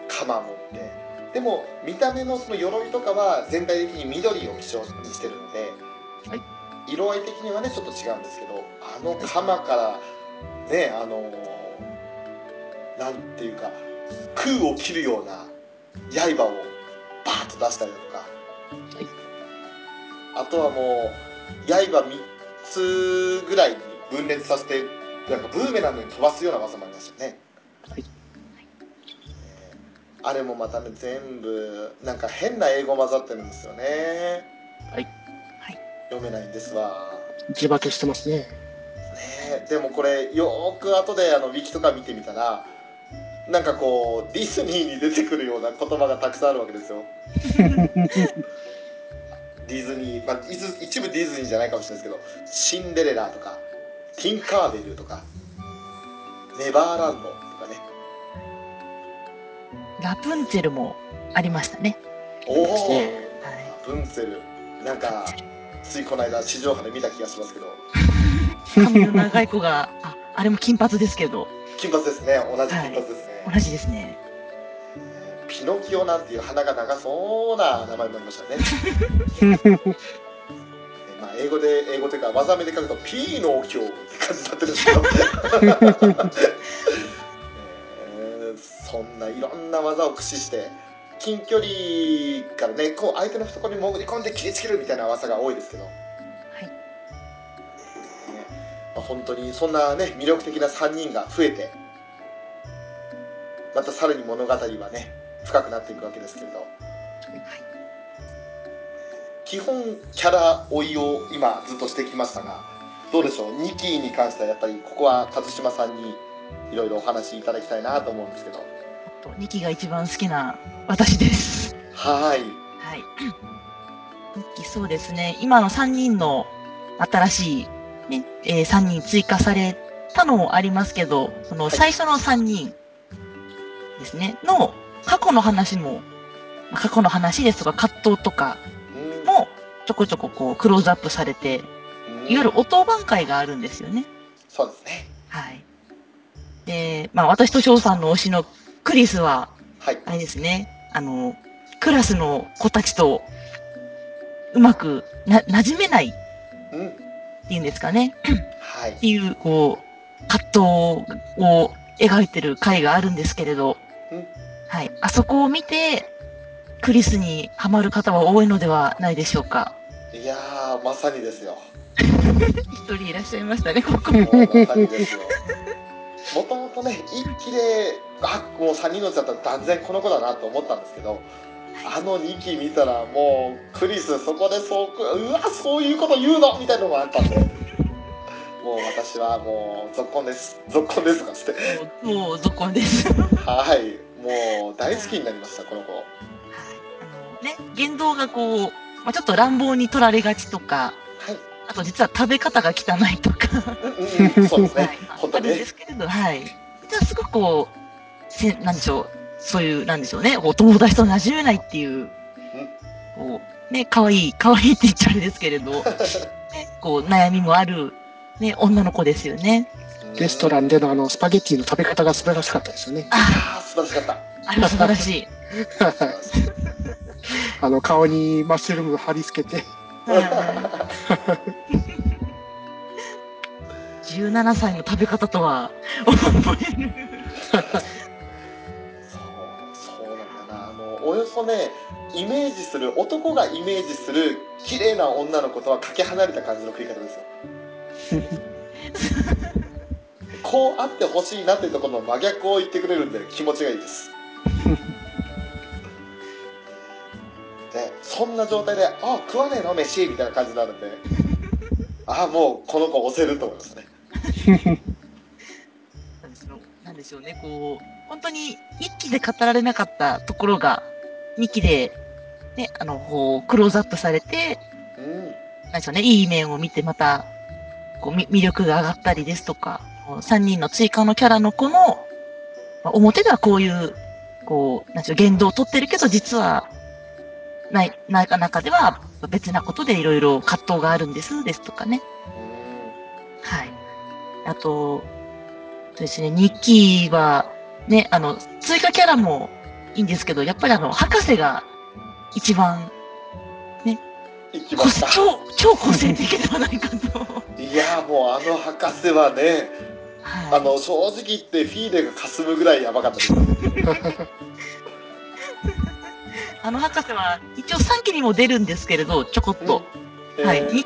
鎌持ってでも見た目のその鎧とかは全体的に緑を基調にしてるので、はい色合い的にはねちょっと違うんですけどあの鎌からねあのなんていうか空を切るような刃をバーッと出したりだとか、はい。あとはもう刃3つぐらいに分裂させてなんかブーメランのように飛ばすような技もありましたよね。はい。あれもまたね全部なんか変な英語混ざってるんですよね。はい読めないんですわ自爆してますね。ねえでもこれよーく後であのウィキとか見てみたらなんかこうディズニーに出てくるような言葉がたくさんあるわけですよ ディズニー、まあ、いず一部ディズニーじゃないかもしれないですけどシンデレラとかティンカーベルとかネバーランドとかねラプンツェルもありましたね。おおですね。ブンツェルなんかついこの間地上波で見た気がしますけど。髪の長い子が、あ、あれも金髪ですけど、金髪ですね。同じ金髪ですね、同じですね。ピノキオなんていう鼻が長そうな名前もありましたね。まあ英語で英語というか技名で書くとピーノキオって感じになってるんですけど、えーそんないろんな技を駆使して近距離からねこう相手の懐に潜り込んで切りつけるみたいな技が多いですけど、ねまあ、本当にそんなね魅力的な3人が増えてまたさらに物語はね深くなっていくわけですけれど、基本キャラ追いを今ずっとしてきましたがどうでしょう？2期に関してはやっぱりここは勝島さんにいろいろお話しいただきたいなと思うんですけど2期が一番好きな私です。はいはい。2期そうですね。今の3人の新しい、ね、えー3人追加されたのもありますけど、そのい最初の3人ですね、の過去の話も、まあ過去の話ですとか葛藤とかうんもちょこちょここうクローズアップされて、うんいわゆる音番会があるんですよね。そうですねはい。で、まあ私と翔さんの推しのクリスは、はいあれですね、あの、クラスの子たちとうまくな、馴染めないっうんていうんですかね。はいっていう、こう、葛藤を描いてる回があるんですけれど、うんはい。あそこを見て、クリスにハマる方は多いのではないでしょうか。いやーまさにですよ一人いらっしゃいましたね、ここ。ももともとね一気であもう3人のうちだったら断然この子だなと思ったんですけどあの2期見たらもうクリスそこでそううわそういうこと言うのみたいなのがあったんでもう私はもう続婚です。続婚ですとかつって。もう、もう、続婚です。はい。もう大好きになりましたこの子。はい。あのね、言動がこう、まあ、ちょっと乱暴に取られがちとか、はい。あと実は食べ方が汚いとか、うんそうですね。はい、本当にね。ですけれど、はい。実はすごくこう、せなんでしょう、そういう、なんでしょうね、こう友達と馴染めないっていう、こう、ね、可愛い、可愛いって言っちゃあれですけれど、ね、こう、悩みもある、ね、女の子ですよね。レストランでのあのスパゲッティの食べ方が素晴らしかったですよね。あああ素晴らしかっあ、あれは素晴らしい。た あの顔にマッシュルーム貼り付けて、17歳の食べ方とは思える。およそねイメージする男がイメージする綺麗な女の子とはかけ離れた感じの食い方ですよ。こうあってほしいなっていうところの真逆を言ってくれるんで気持ちがいいです。でそんな状態で「あ食わねえの飯」みたいな感じになるんで ああもうこの子押せると思いますね。なんでしょうね、こう、本当に一期で語られなかったところが、二期で、ね、あの、こう、クローズアップされて、うんなんでしょうね、いい面を見てまた、こう、み魅力が上がったりですとか、こう三人の追加のキャラの子の、まあ表ではこういう、こう、なんでしょう、言動を取ってるけど、実は、ない、ないか中では別なことでいろいろ葛藤があるんです、ですとかね。はい。あと、そうですね、2期は、ね、あの、追加キャラもいいんですけど、やっぱりあの、博士が一番、こ行きました超、超個性的ではないかと。いやもうあの博士はねはい。あの正直言ってフィーレがかすむぐらいやばかったです あの博士は、一応3期にも出るんですけれど、ちょこっと。はい。えー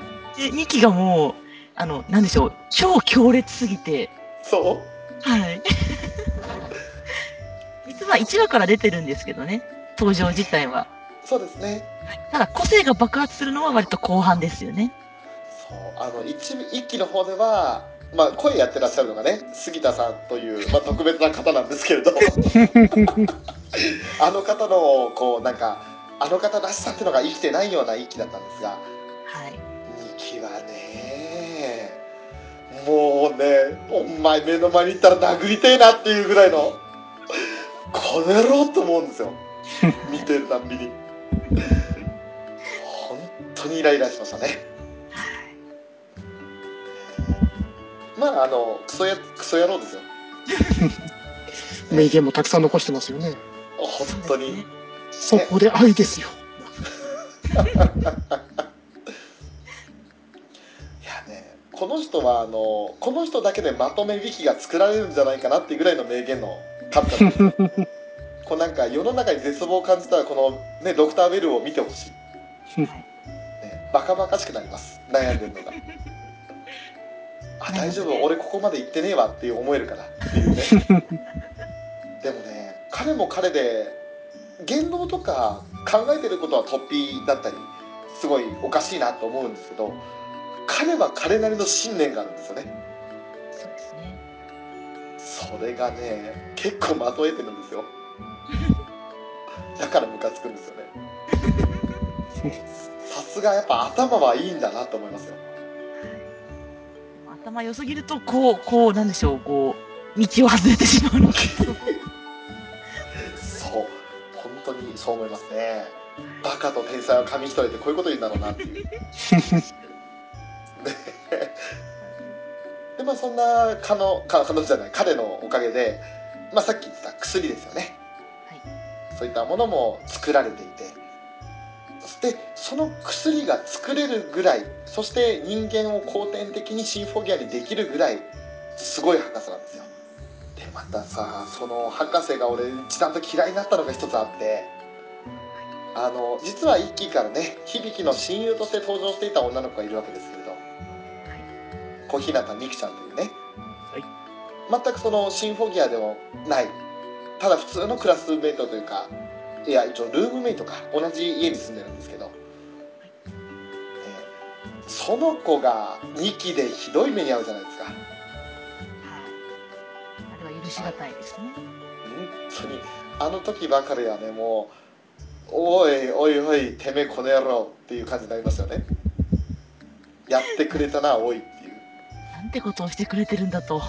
2, 期がもう、あの、なんでしょう、超強烈すぎて、そう？はい。実は1話から出てるんですけどね、登場自体は。そうですねただ、個性が爆発するのは割と後半ですよね。そうあの一一期の方ではまあ声やってらっしゃるのがね杉田さんという、まあ、特別な方なんですけれど あの方のこうなんかあの方らしさっていうのが生きてないような一期だったんですがはい。二期はねもうねお前目の前に行ったら殴りてえなっていうぐらいのこの野郎と思うんですよ見てるたんびに本当にイライラしましたねまああのクソやクソ野郎ですよ 名言もたくさん残してますよね。本当に。そこで愛ですよ。いやね、この人はあのこの人だけでまとめウィキが作られるんじゃないかなっていうぐらいの名言の数々ですこうなんか世の中に絶望を感じたらこの、ね、ドクター・ベルを見てほしい、ね、バカバカしくなります。悩んでるのが。あ大丈夫。俺ここまで行ってねえわって思えるからっていうね。でもね彼も彼で言動とか考えてることは突飛だったりすごいおかしいなと思うんですけど彼は彼なりの信念があるんですよね。そうですね。それがね結構まとえてるんですよ。だからムカつくんですよね。さすがやっぱ頭はいいんだなと思いますよ。頭良すぎると、こう、こう、なんでしょう、こう、道を外れてしまうのか。そう。本当にそう思いますね。バカと天才は紙一重ってこういうこと言うんだろうなっていうまあそんな彼のか彼女じゃない彼のおかげで、まあ、さっき言ってた薬ですよね。はい。そういったものも作られていて。そしてその薬が作れるぐらいそして人間を後天的にシンフォギアにできるぐらいすごい博士なんですよ。でまたさその博士が俺一段と嫌いになったのが一つあって。あの実は一期からね響の親友として登場していた女の子がいるわけですけれど小日向美空ちゃんというね、全くそのシンフォギアでもないただ普通のクラスメートというかいや一応ルームメイトか同じ家に住んでるんですけど、えーその子が2期でひどい目に遭うじゃないですか。はい。あれは許しがたいですね。本当に。あの時ばかりはねもうおいおいおいてめえこの野郎っていう感じになりますよね。やってくれたなおいってなんてことをしてくれてるんだと。そう、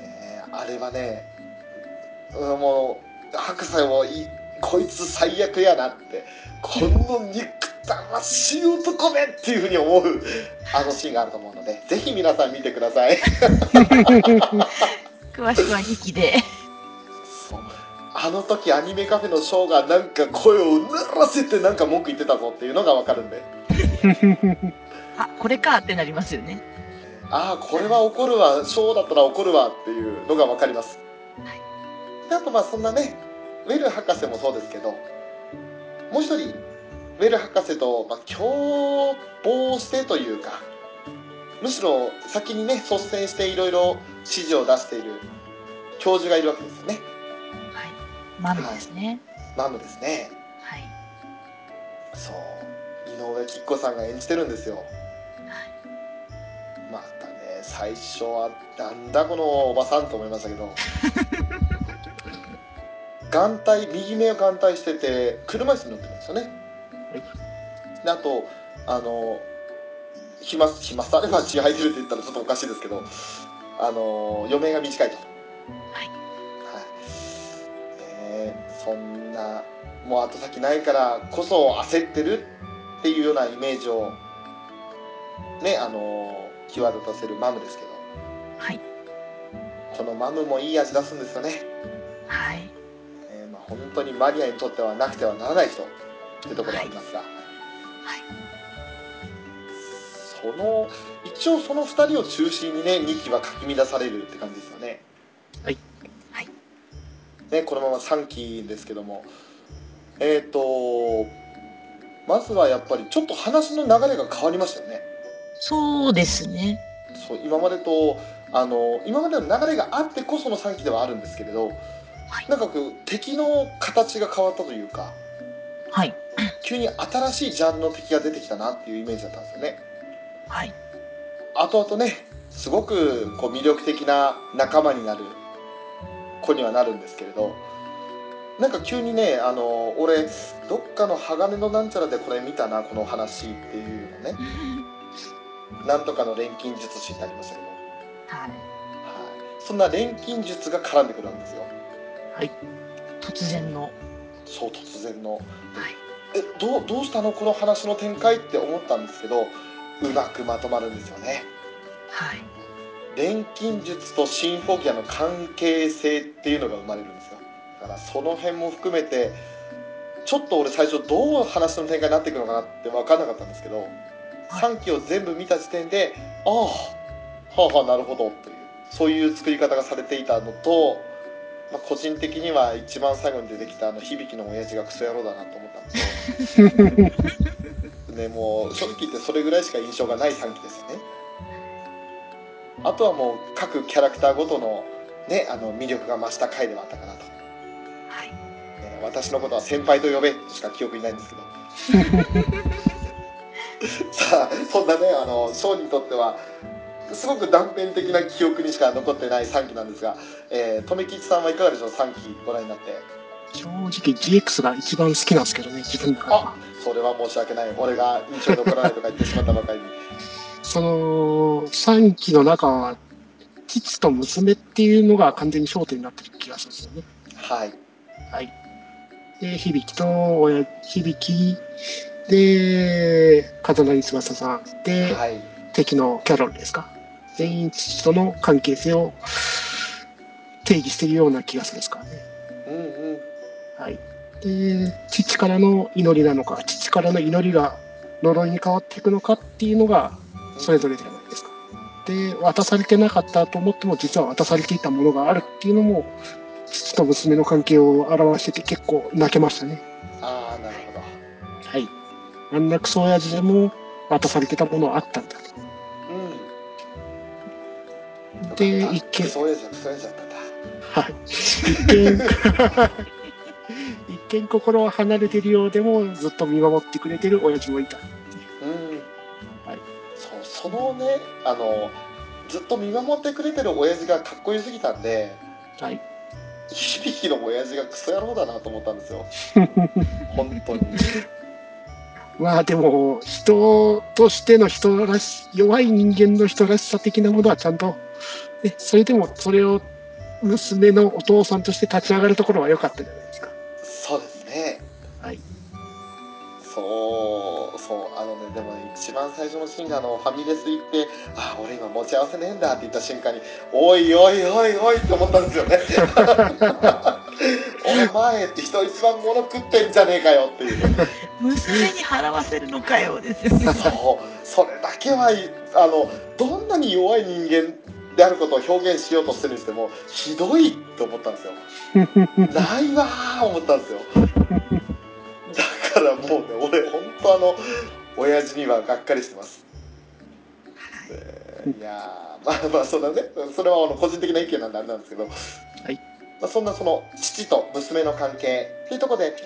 ねえ、あれはねうんもう白菜もいこいつ最悪やなってこの憎たらしい男めっていうふうに思うあのシーンがあると思うのでぜひ皆さん見てください 詳しくは2期で。そうあの時アニメカフェのショーがなんか声をうならせてなんか文句言ってたぞっていうのがわかるんで あ、これかってなりますよね。ああこれは怒るわショーだったら怒るわっていうのがわかりますであとまあそんなねウェル博士もそうですけどもう一人ウェル博士と、まあ、共謀してというかむしろ先にね率先していろいろ指示を出している教授がいるわけですよねはい。マムですね。マムですねはい。そう井上貴子さんが演じてるんですよ最初はなんだこのおばさんと思いましたけど。眼帯右目を眼帯してて車椅子に乗ってるんですよね。であとあの暇暇さ れば血入ってるって言ったらちょっとおかしいですけどあの余命が短いと。はい。はい、ねえそんなもう後先ないからこそ焦ってるっていうようなイメージをねあの際立たせるマムですけど。はい。このマムもいい味出すんですよね、はい。えーまあ、本当にマリアにとってはなくてはならない人。ってところがありますが、はい。その一応その2人を中心にね2期はかき乱されるって感じですよね。はい。はい。ねこのまま3期ですけども。えっ、とまずはやっぱりちょっと話の流れが変わりましたよねそうですね。そう今までとあの今までの流れがあってこその3期ではあるんですけれど、はいなんかこう敵の形が変わったというかはい。急に新しいジャンルの敵が出てきたなっていうイメージだったんですよねはい。後々ねすごくこう魅力的な仲間になる子にはなるんですけれどなんか急にねあの俺どっかの鋼のなんちゃらでこれ見たなこの話っていうのねなんとかの錬金術師ってありましたけど、はい、はい。そんな錬金術が絡んでくるわけですよ突然の。そう突然のはい。えどうどうしたのこの話の展開って思ったんですけどうまくまとまるんですよねはい。錬金術とシンフォギアの関係性っていうのが生まれるんですよだからその辺も含めてちょっと俺最初どう話の展開になっていくのかなって分かんなかったんですけど、3期を全部見た時点でああはあはあなるほどというそういう作り方がされていたのと、まあ、個人的には一番最後に出てきたあの響の親父がクソ野郎だなと思ったん ですよねもう正直言ってそれぐらいしか印象がない3期ですよね。あとはもう各キャラクターごとのねあの魅力が増した回ではあったかなと、はい。えー私のことは先輩と呼べとしか記憶にないんですけど さ あそんなねあのショーにとってはすごく断片的な記憶にしか残ってない3期なんですが、えー、留吉さんはいかがでしょう？3期ご覧になって。正直 GX が一番好きなんですけどね、自分のあそれは申し訳ない。俺が印象に残らないとか言ってしまったばかりに。その3期の中は、父と娘っていうのが完全に焦点になってる気がするんですよね。はい。はい。で、響と親、響で、風成翼さんで、はい敵のキャロルですか？全員父との関係性を定義しているような気がするんですからね。うんうんはい。で、父からの祈りなのか、父からの祈りが呪いに変わっていくのかっていうのが、それぞれじゃないですか。で、渡されてなかったと思っても、実は渡されていたものがあるっていうのも、父と娘の関係を表してて結構泣けましたね。ああなるほどはい。あんなクソ親父でも渡されてたものはあったんだと。うんで一見はい。一見、一見心は離れてるようでも、ずっと見守ってくれてる親父もいた。うんはいそうそのねあのずっと見守ってくれてる親父がかっこよすぎたんではい。響の親父がクソ野郎だなと思ったんですよ 本当にまあでも、人としての人らし、弱い人間の人らしさ的なものはちゃんと、ね、それでもそれを娘のお父さんとして立ち上がるところは良かったじゃないですか？そうですねはい。そうそうあのねでもね一番最初のシーンがあのファミレス行って「あ俺今持ち合わせねえんだ」って言った瞬間に「おいおいおいおい」って思ったんですよね お前って人一番物食ってんじゃねえかよっていう。娘に払わせるのかよですよね。そう。それだけはいあのどんなに弱い人間であることを表現しようとしてるにしてもひどいって思ったんですよ。ないわー思ったんですよ。だからもうね俺本当あの親父にはがっかりしてます。でいやーまあまあそうだねそれはあの個人的な意見なんであれなんですけど、いまあ、そんなその父と娘の関係っていうところで、ね、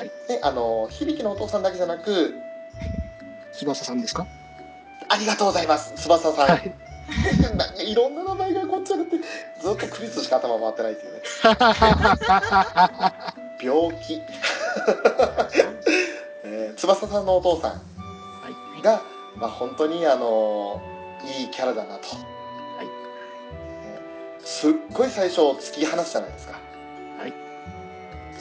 あの響のお父さんだけじゃなく翼さんですか？ありがとうございます翼さん、はい。いろんな名前がこっちゃってずっとクリスしか頭回ってないっていうね。病気、えー翼さんのお父さんはい。が、まあ、本当にあのいいキャラだなと、い。えーすっごい最初突き放すじゃないですか。はい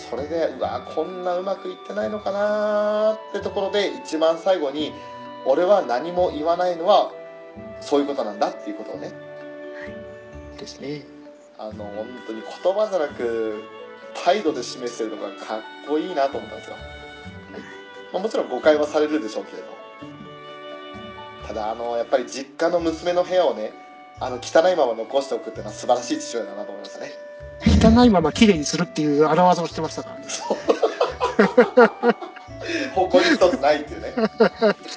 それでうわこんなうまくいってないのかなーってところで一番最後に俺は何も言わないのはそういうことなんだっていうことをね。ですね。あの本当に言葉じゃなく態度で示してるのがかっこいいなと思ったんですよ、まあ、もちろん誤解はされるでしょうけれど。ただあのやっぱり実家の娘の部屋をねあの汚いまま残しておくっていうのは素晴らしい父親だなと思いましたね汚いまま綺麗にするっていう荒技をしてましたからね。誇り一つないっていうね。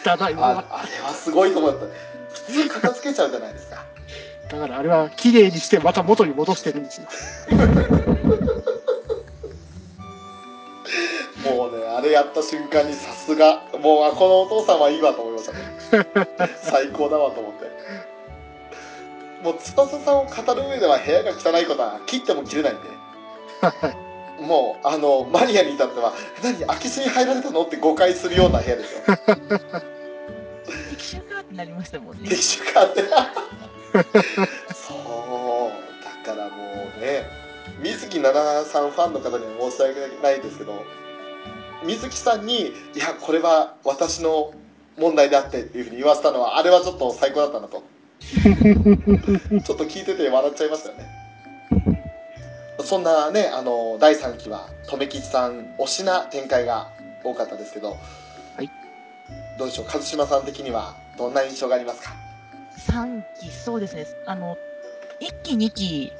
汚いまま。ああれはすごいと思った。普通片付けちゃうじゃないですか。だからあれは綺麗にしてまた元に戻してるんですよ。もうねあれやった瞬間にさすが。もうあこのお父さんはいいわと思いましたね。最高だわと思ってもう翼さんを語る上では部屋が汚いことは切っても切れないんで もうあのマニアに至っては「何空き巣に入られたの?」って誤解するような部屋ですよってなりましたもんね。ってそうだからもうね水木奈々さんファンの方には申し訳ないですけど水木さんに「いやこれは私の問題であって」っていうふうに言わせたのはあれはちょっと最高だったなと ちょっと聞いてて笑っちゃいましたよねそんなねあの第3期は留吉さん推しな展開が多かったですけどはいどうでしょう？一島さん的にはどんな印象がありますか？3期、そうですね。あの、1期、2期、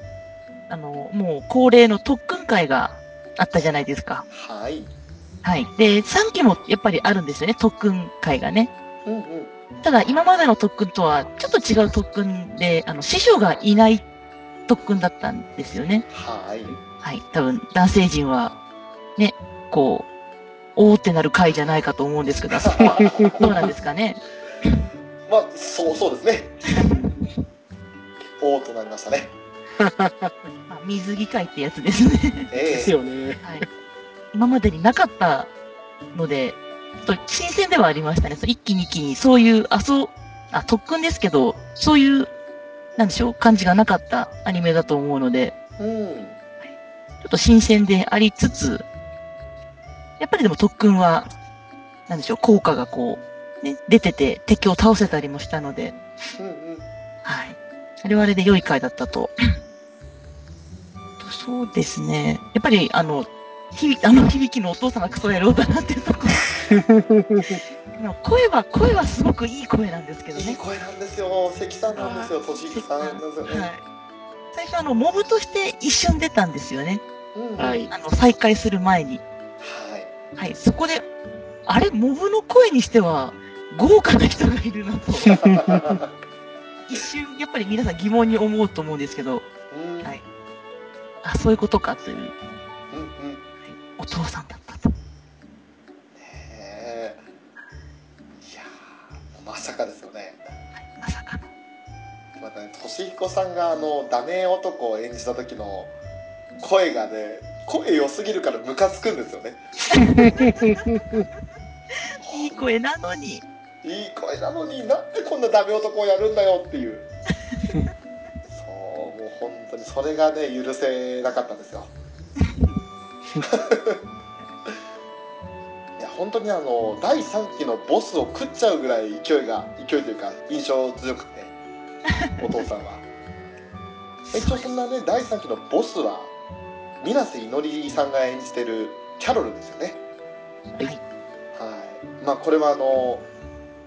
あの、もう恒例の特訓会があったじゃないですか。はいはい。で、3期もやっぱりあるんですよね、特訓会がね。うんうんただ、今までの特訓とはちょっと違う特訓で、あの、師匠がいない特訓だったんですよね。はいはい。多分、男性陣は、ね、こう、おーってなる回じゃないかと思うんですけど、あ そこはどうなんですかね。まあそうそうですねおーとなりましたねま あ、水着会ってやつですね。えですえよね。はい。今までになかったので、と新鮮ではありましたね。そう一期二期にそういう、あ、そう、あ、特訓ですけど、そういう、なんでしょう、感じがなかったアニメだと思うので、うんちょっと新鮮でありつつ、やっぱりでも特訓は、なんでしょう、効果がこう、ね、出てて敵を倒せたりもしたので、うんうんはい。あれはあれで良い回だったと。そうですね。やっぱり、あの、響あの響きのお父さんがクソ野郎だなっていうところ。まあ声は、声はすごくいい声なんですけどね。いい声なんですよ。関さんなんですよ。俊之さんなんですよね、はい。最初、あの、モブとして一瞬出たんですよね。うん。はい。あの、再会する前に。はい。はい。そこで、あれ、モブの声にしては、豪華な人がいるなと。一瞬、やっぱり皆さん疑問に思うと思うんですけど、うん。はい。あ、そういうことかという、うんうん。お父さんださかですよねまさかの。またね俊彦さんがあのダメ男を演じた時の声がね声良すぎるからムカつくんですよね いい声なのに。いい声なのになんでこんなダメ男をやるんだよっていうそうもう本当にそれがね許せなかったんですよ 本当にあの第3期のボスを食っちゃうぐらい勢いが勢いというか印象強くて お父さんは。一応そんなね第3期のボスは水瀬いのりさんが演じてるキャロルですよね。はい。はい。まあこれはあの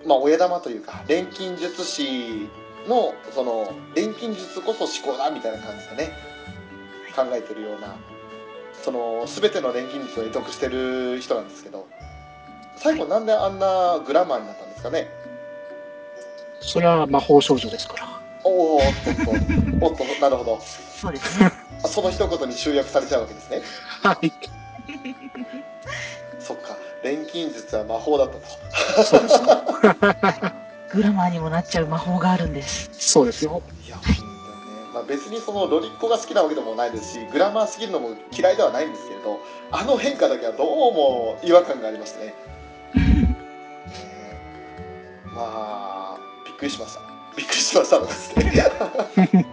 まあ親玉というか錬金術師のその錬金術こそ思考だみたいな感じでね考えてるようなその全ての錬金術を会得してる人なんですけど最後なんであんなグラマーになったんですかねそれは魔法少女ですから。おーおっとっとおっとなるほどそうですね。あその一言に集約されちゃうわけですねはい。そっか錬金術は魔法だったとそうですね。グラマーにもなっちゃう魔法があるんです。そうですよ。いや本当にね、まあ、別にそのロリッコが好きなわけでもないですしグラマーすぎるのも嫌いではないんですけれどあの変化だけはどうも違和感がありましたねねまあびっくりしました。びっくりしましたのですね。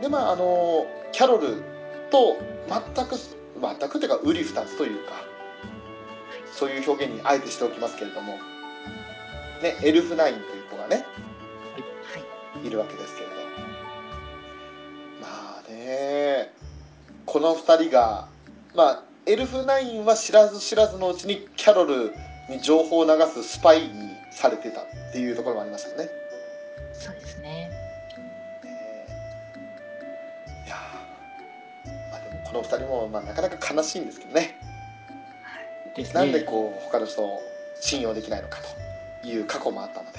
でまああのキャロルと全く全くっていうかウリ二つというかそういう表現にあえてしておきますけれどもねエルフナインという子がねはい。いるわけですけれどまあねこの2人がまあエルフナインは知らず知らずのうちにキャロルに情報を流すスパイにされてたっていうところもありましたよね。そうですね。いやーまあでもこの2人も、まあ、なかなか悲しいんですけどねですね。なんでこう他の人を信用できないのかという過去もあったので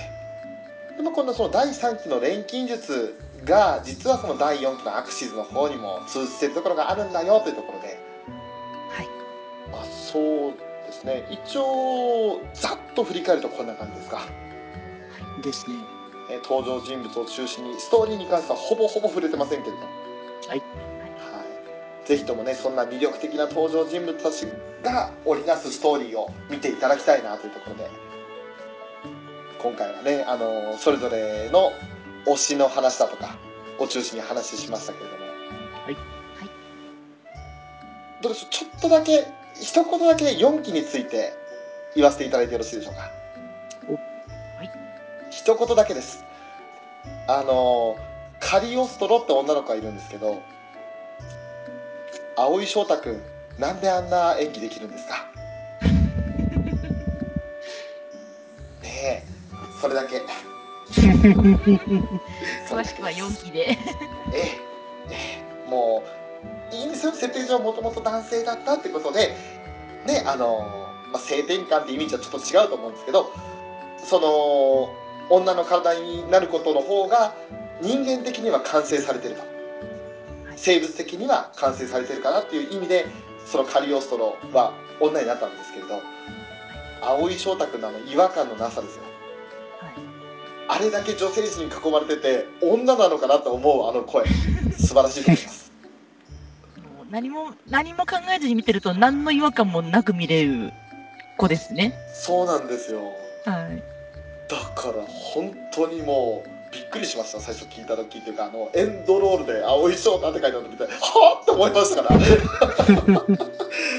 でも今度その第3期の錬金術が実はその第4期のアクシズの方にも通じてるところがあるんだよというところではい。まあそうですね一応ざっと振り返るとこんな感じですか、ですね。えー登場人物を中心にストーリーに関してはほぼほぼ触れてませんけれどはい。はい、ぜひともねそんな魅力的な登場人物たちが織りなすストーリーを見ていただきたいなというところで。今回はねあのそれぞれの推しの話だとかを中心に話しましたけれども。はいはい。どうでしょう？ちょっとだけ一言だけ4期について言わせていただいてよろしいでしょうか？はい。一言だけです。あのカリオストロって女の子がいるんですけど蒼井翔太君なんであんな演技できるんですか？ねえそれだけ。詳しくは4期で。ええええもういいんですよ設定上もともと男性だったってことでねあの、まあ、性転換って意味じゃちょっと違うと思うんですけどその女の体になることの方が人間的には完成されてると。生物的には完成されてるかなっていう意味でそのカリオストロは女になったんですけれど蒼井翔太君のあの違和感のなさですよ。あれだけ女性陣に囲まれてて女なのかなと思うあの声。素晴らしいと思います何も、何も考えずに見てると何の違和感もなく見れる子ですね。そうなんですよ。はい。だから本当にもうびっくりしました。最初聞いた時っていうかあのエンドロールで「青い翔太」って書いてあるの見てはあって思いましたから。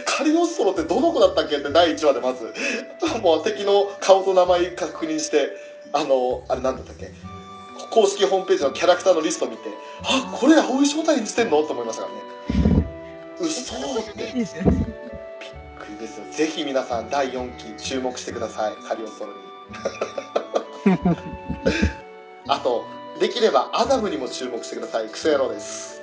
カリオストロってどの子だったっけって第1話でまず。もう敵の顔と名前確認してあのあれなんだったっけ？公式ホームページのキャラクターのリスト見てあこれ青い翔太演じてんの？と思いましたからね嘘って。いいですよね。びっくりですよ。ぜひ皆さん第4期注目してください。カリオストロに。あとできればアダムにも注目してください。クソ野郎です。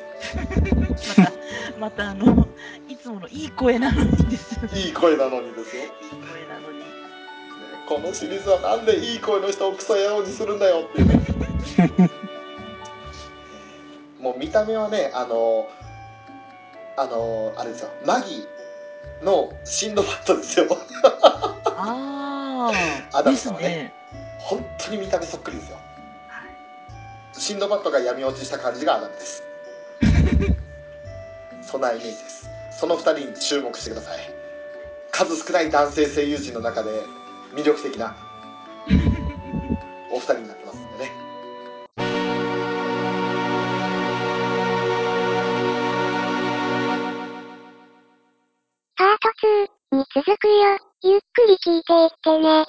また、またあの、いつものいい声なのにですよね。いい声なのにですよ、ね、いい声なのに。このシリーズはなんでいい声の人をクソ野郎にするんだよっていうね。もう見た目はねあのあのあれですよ。マギのシンドバッドですよ。あアあ、ですね。ね。本当に見た目そっくりですよ。シンドバッドが闇落ちした感じがアダムです。そんなイメージです。その2人に注目してください。数少ない男性声優陣の中で魅力的なお二人になってますパート2に続くよ。ゆっくり聞いていってね。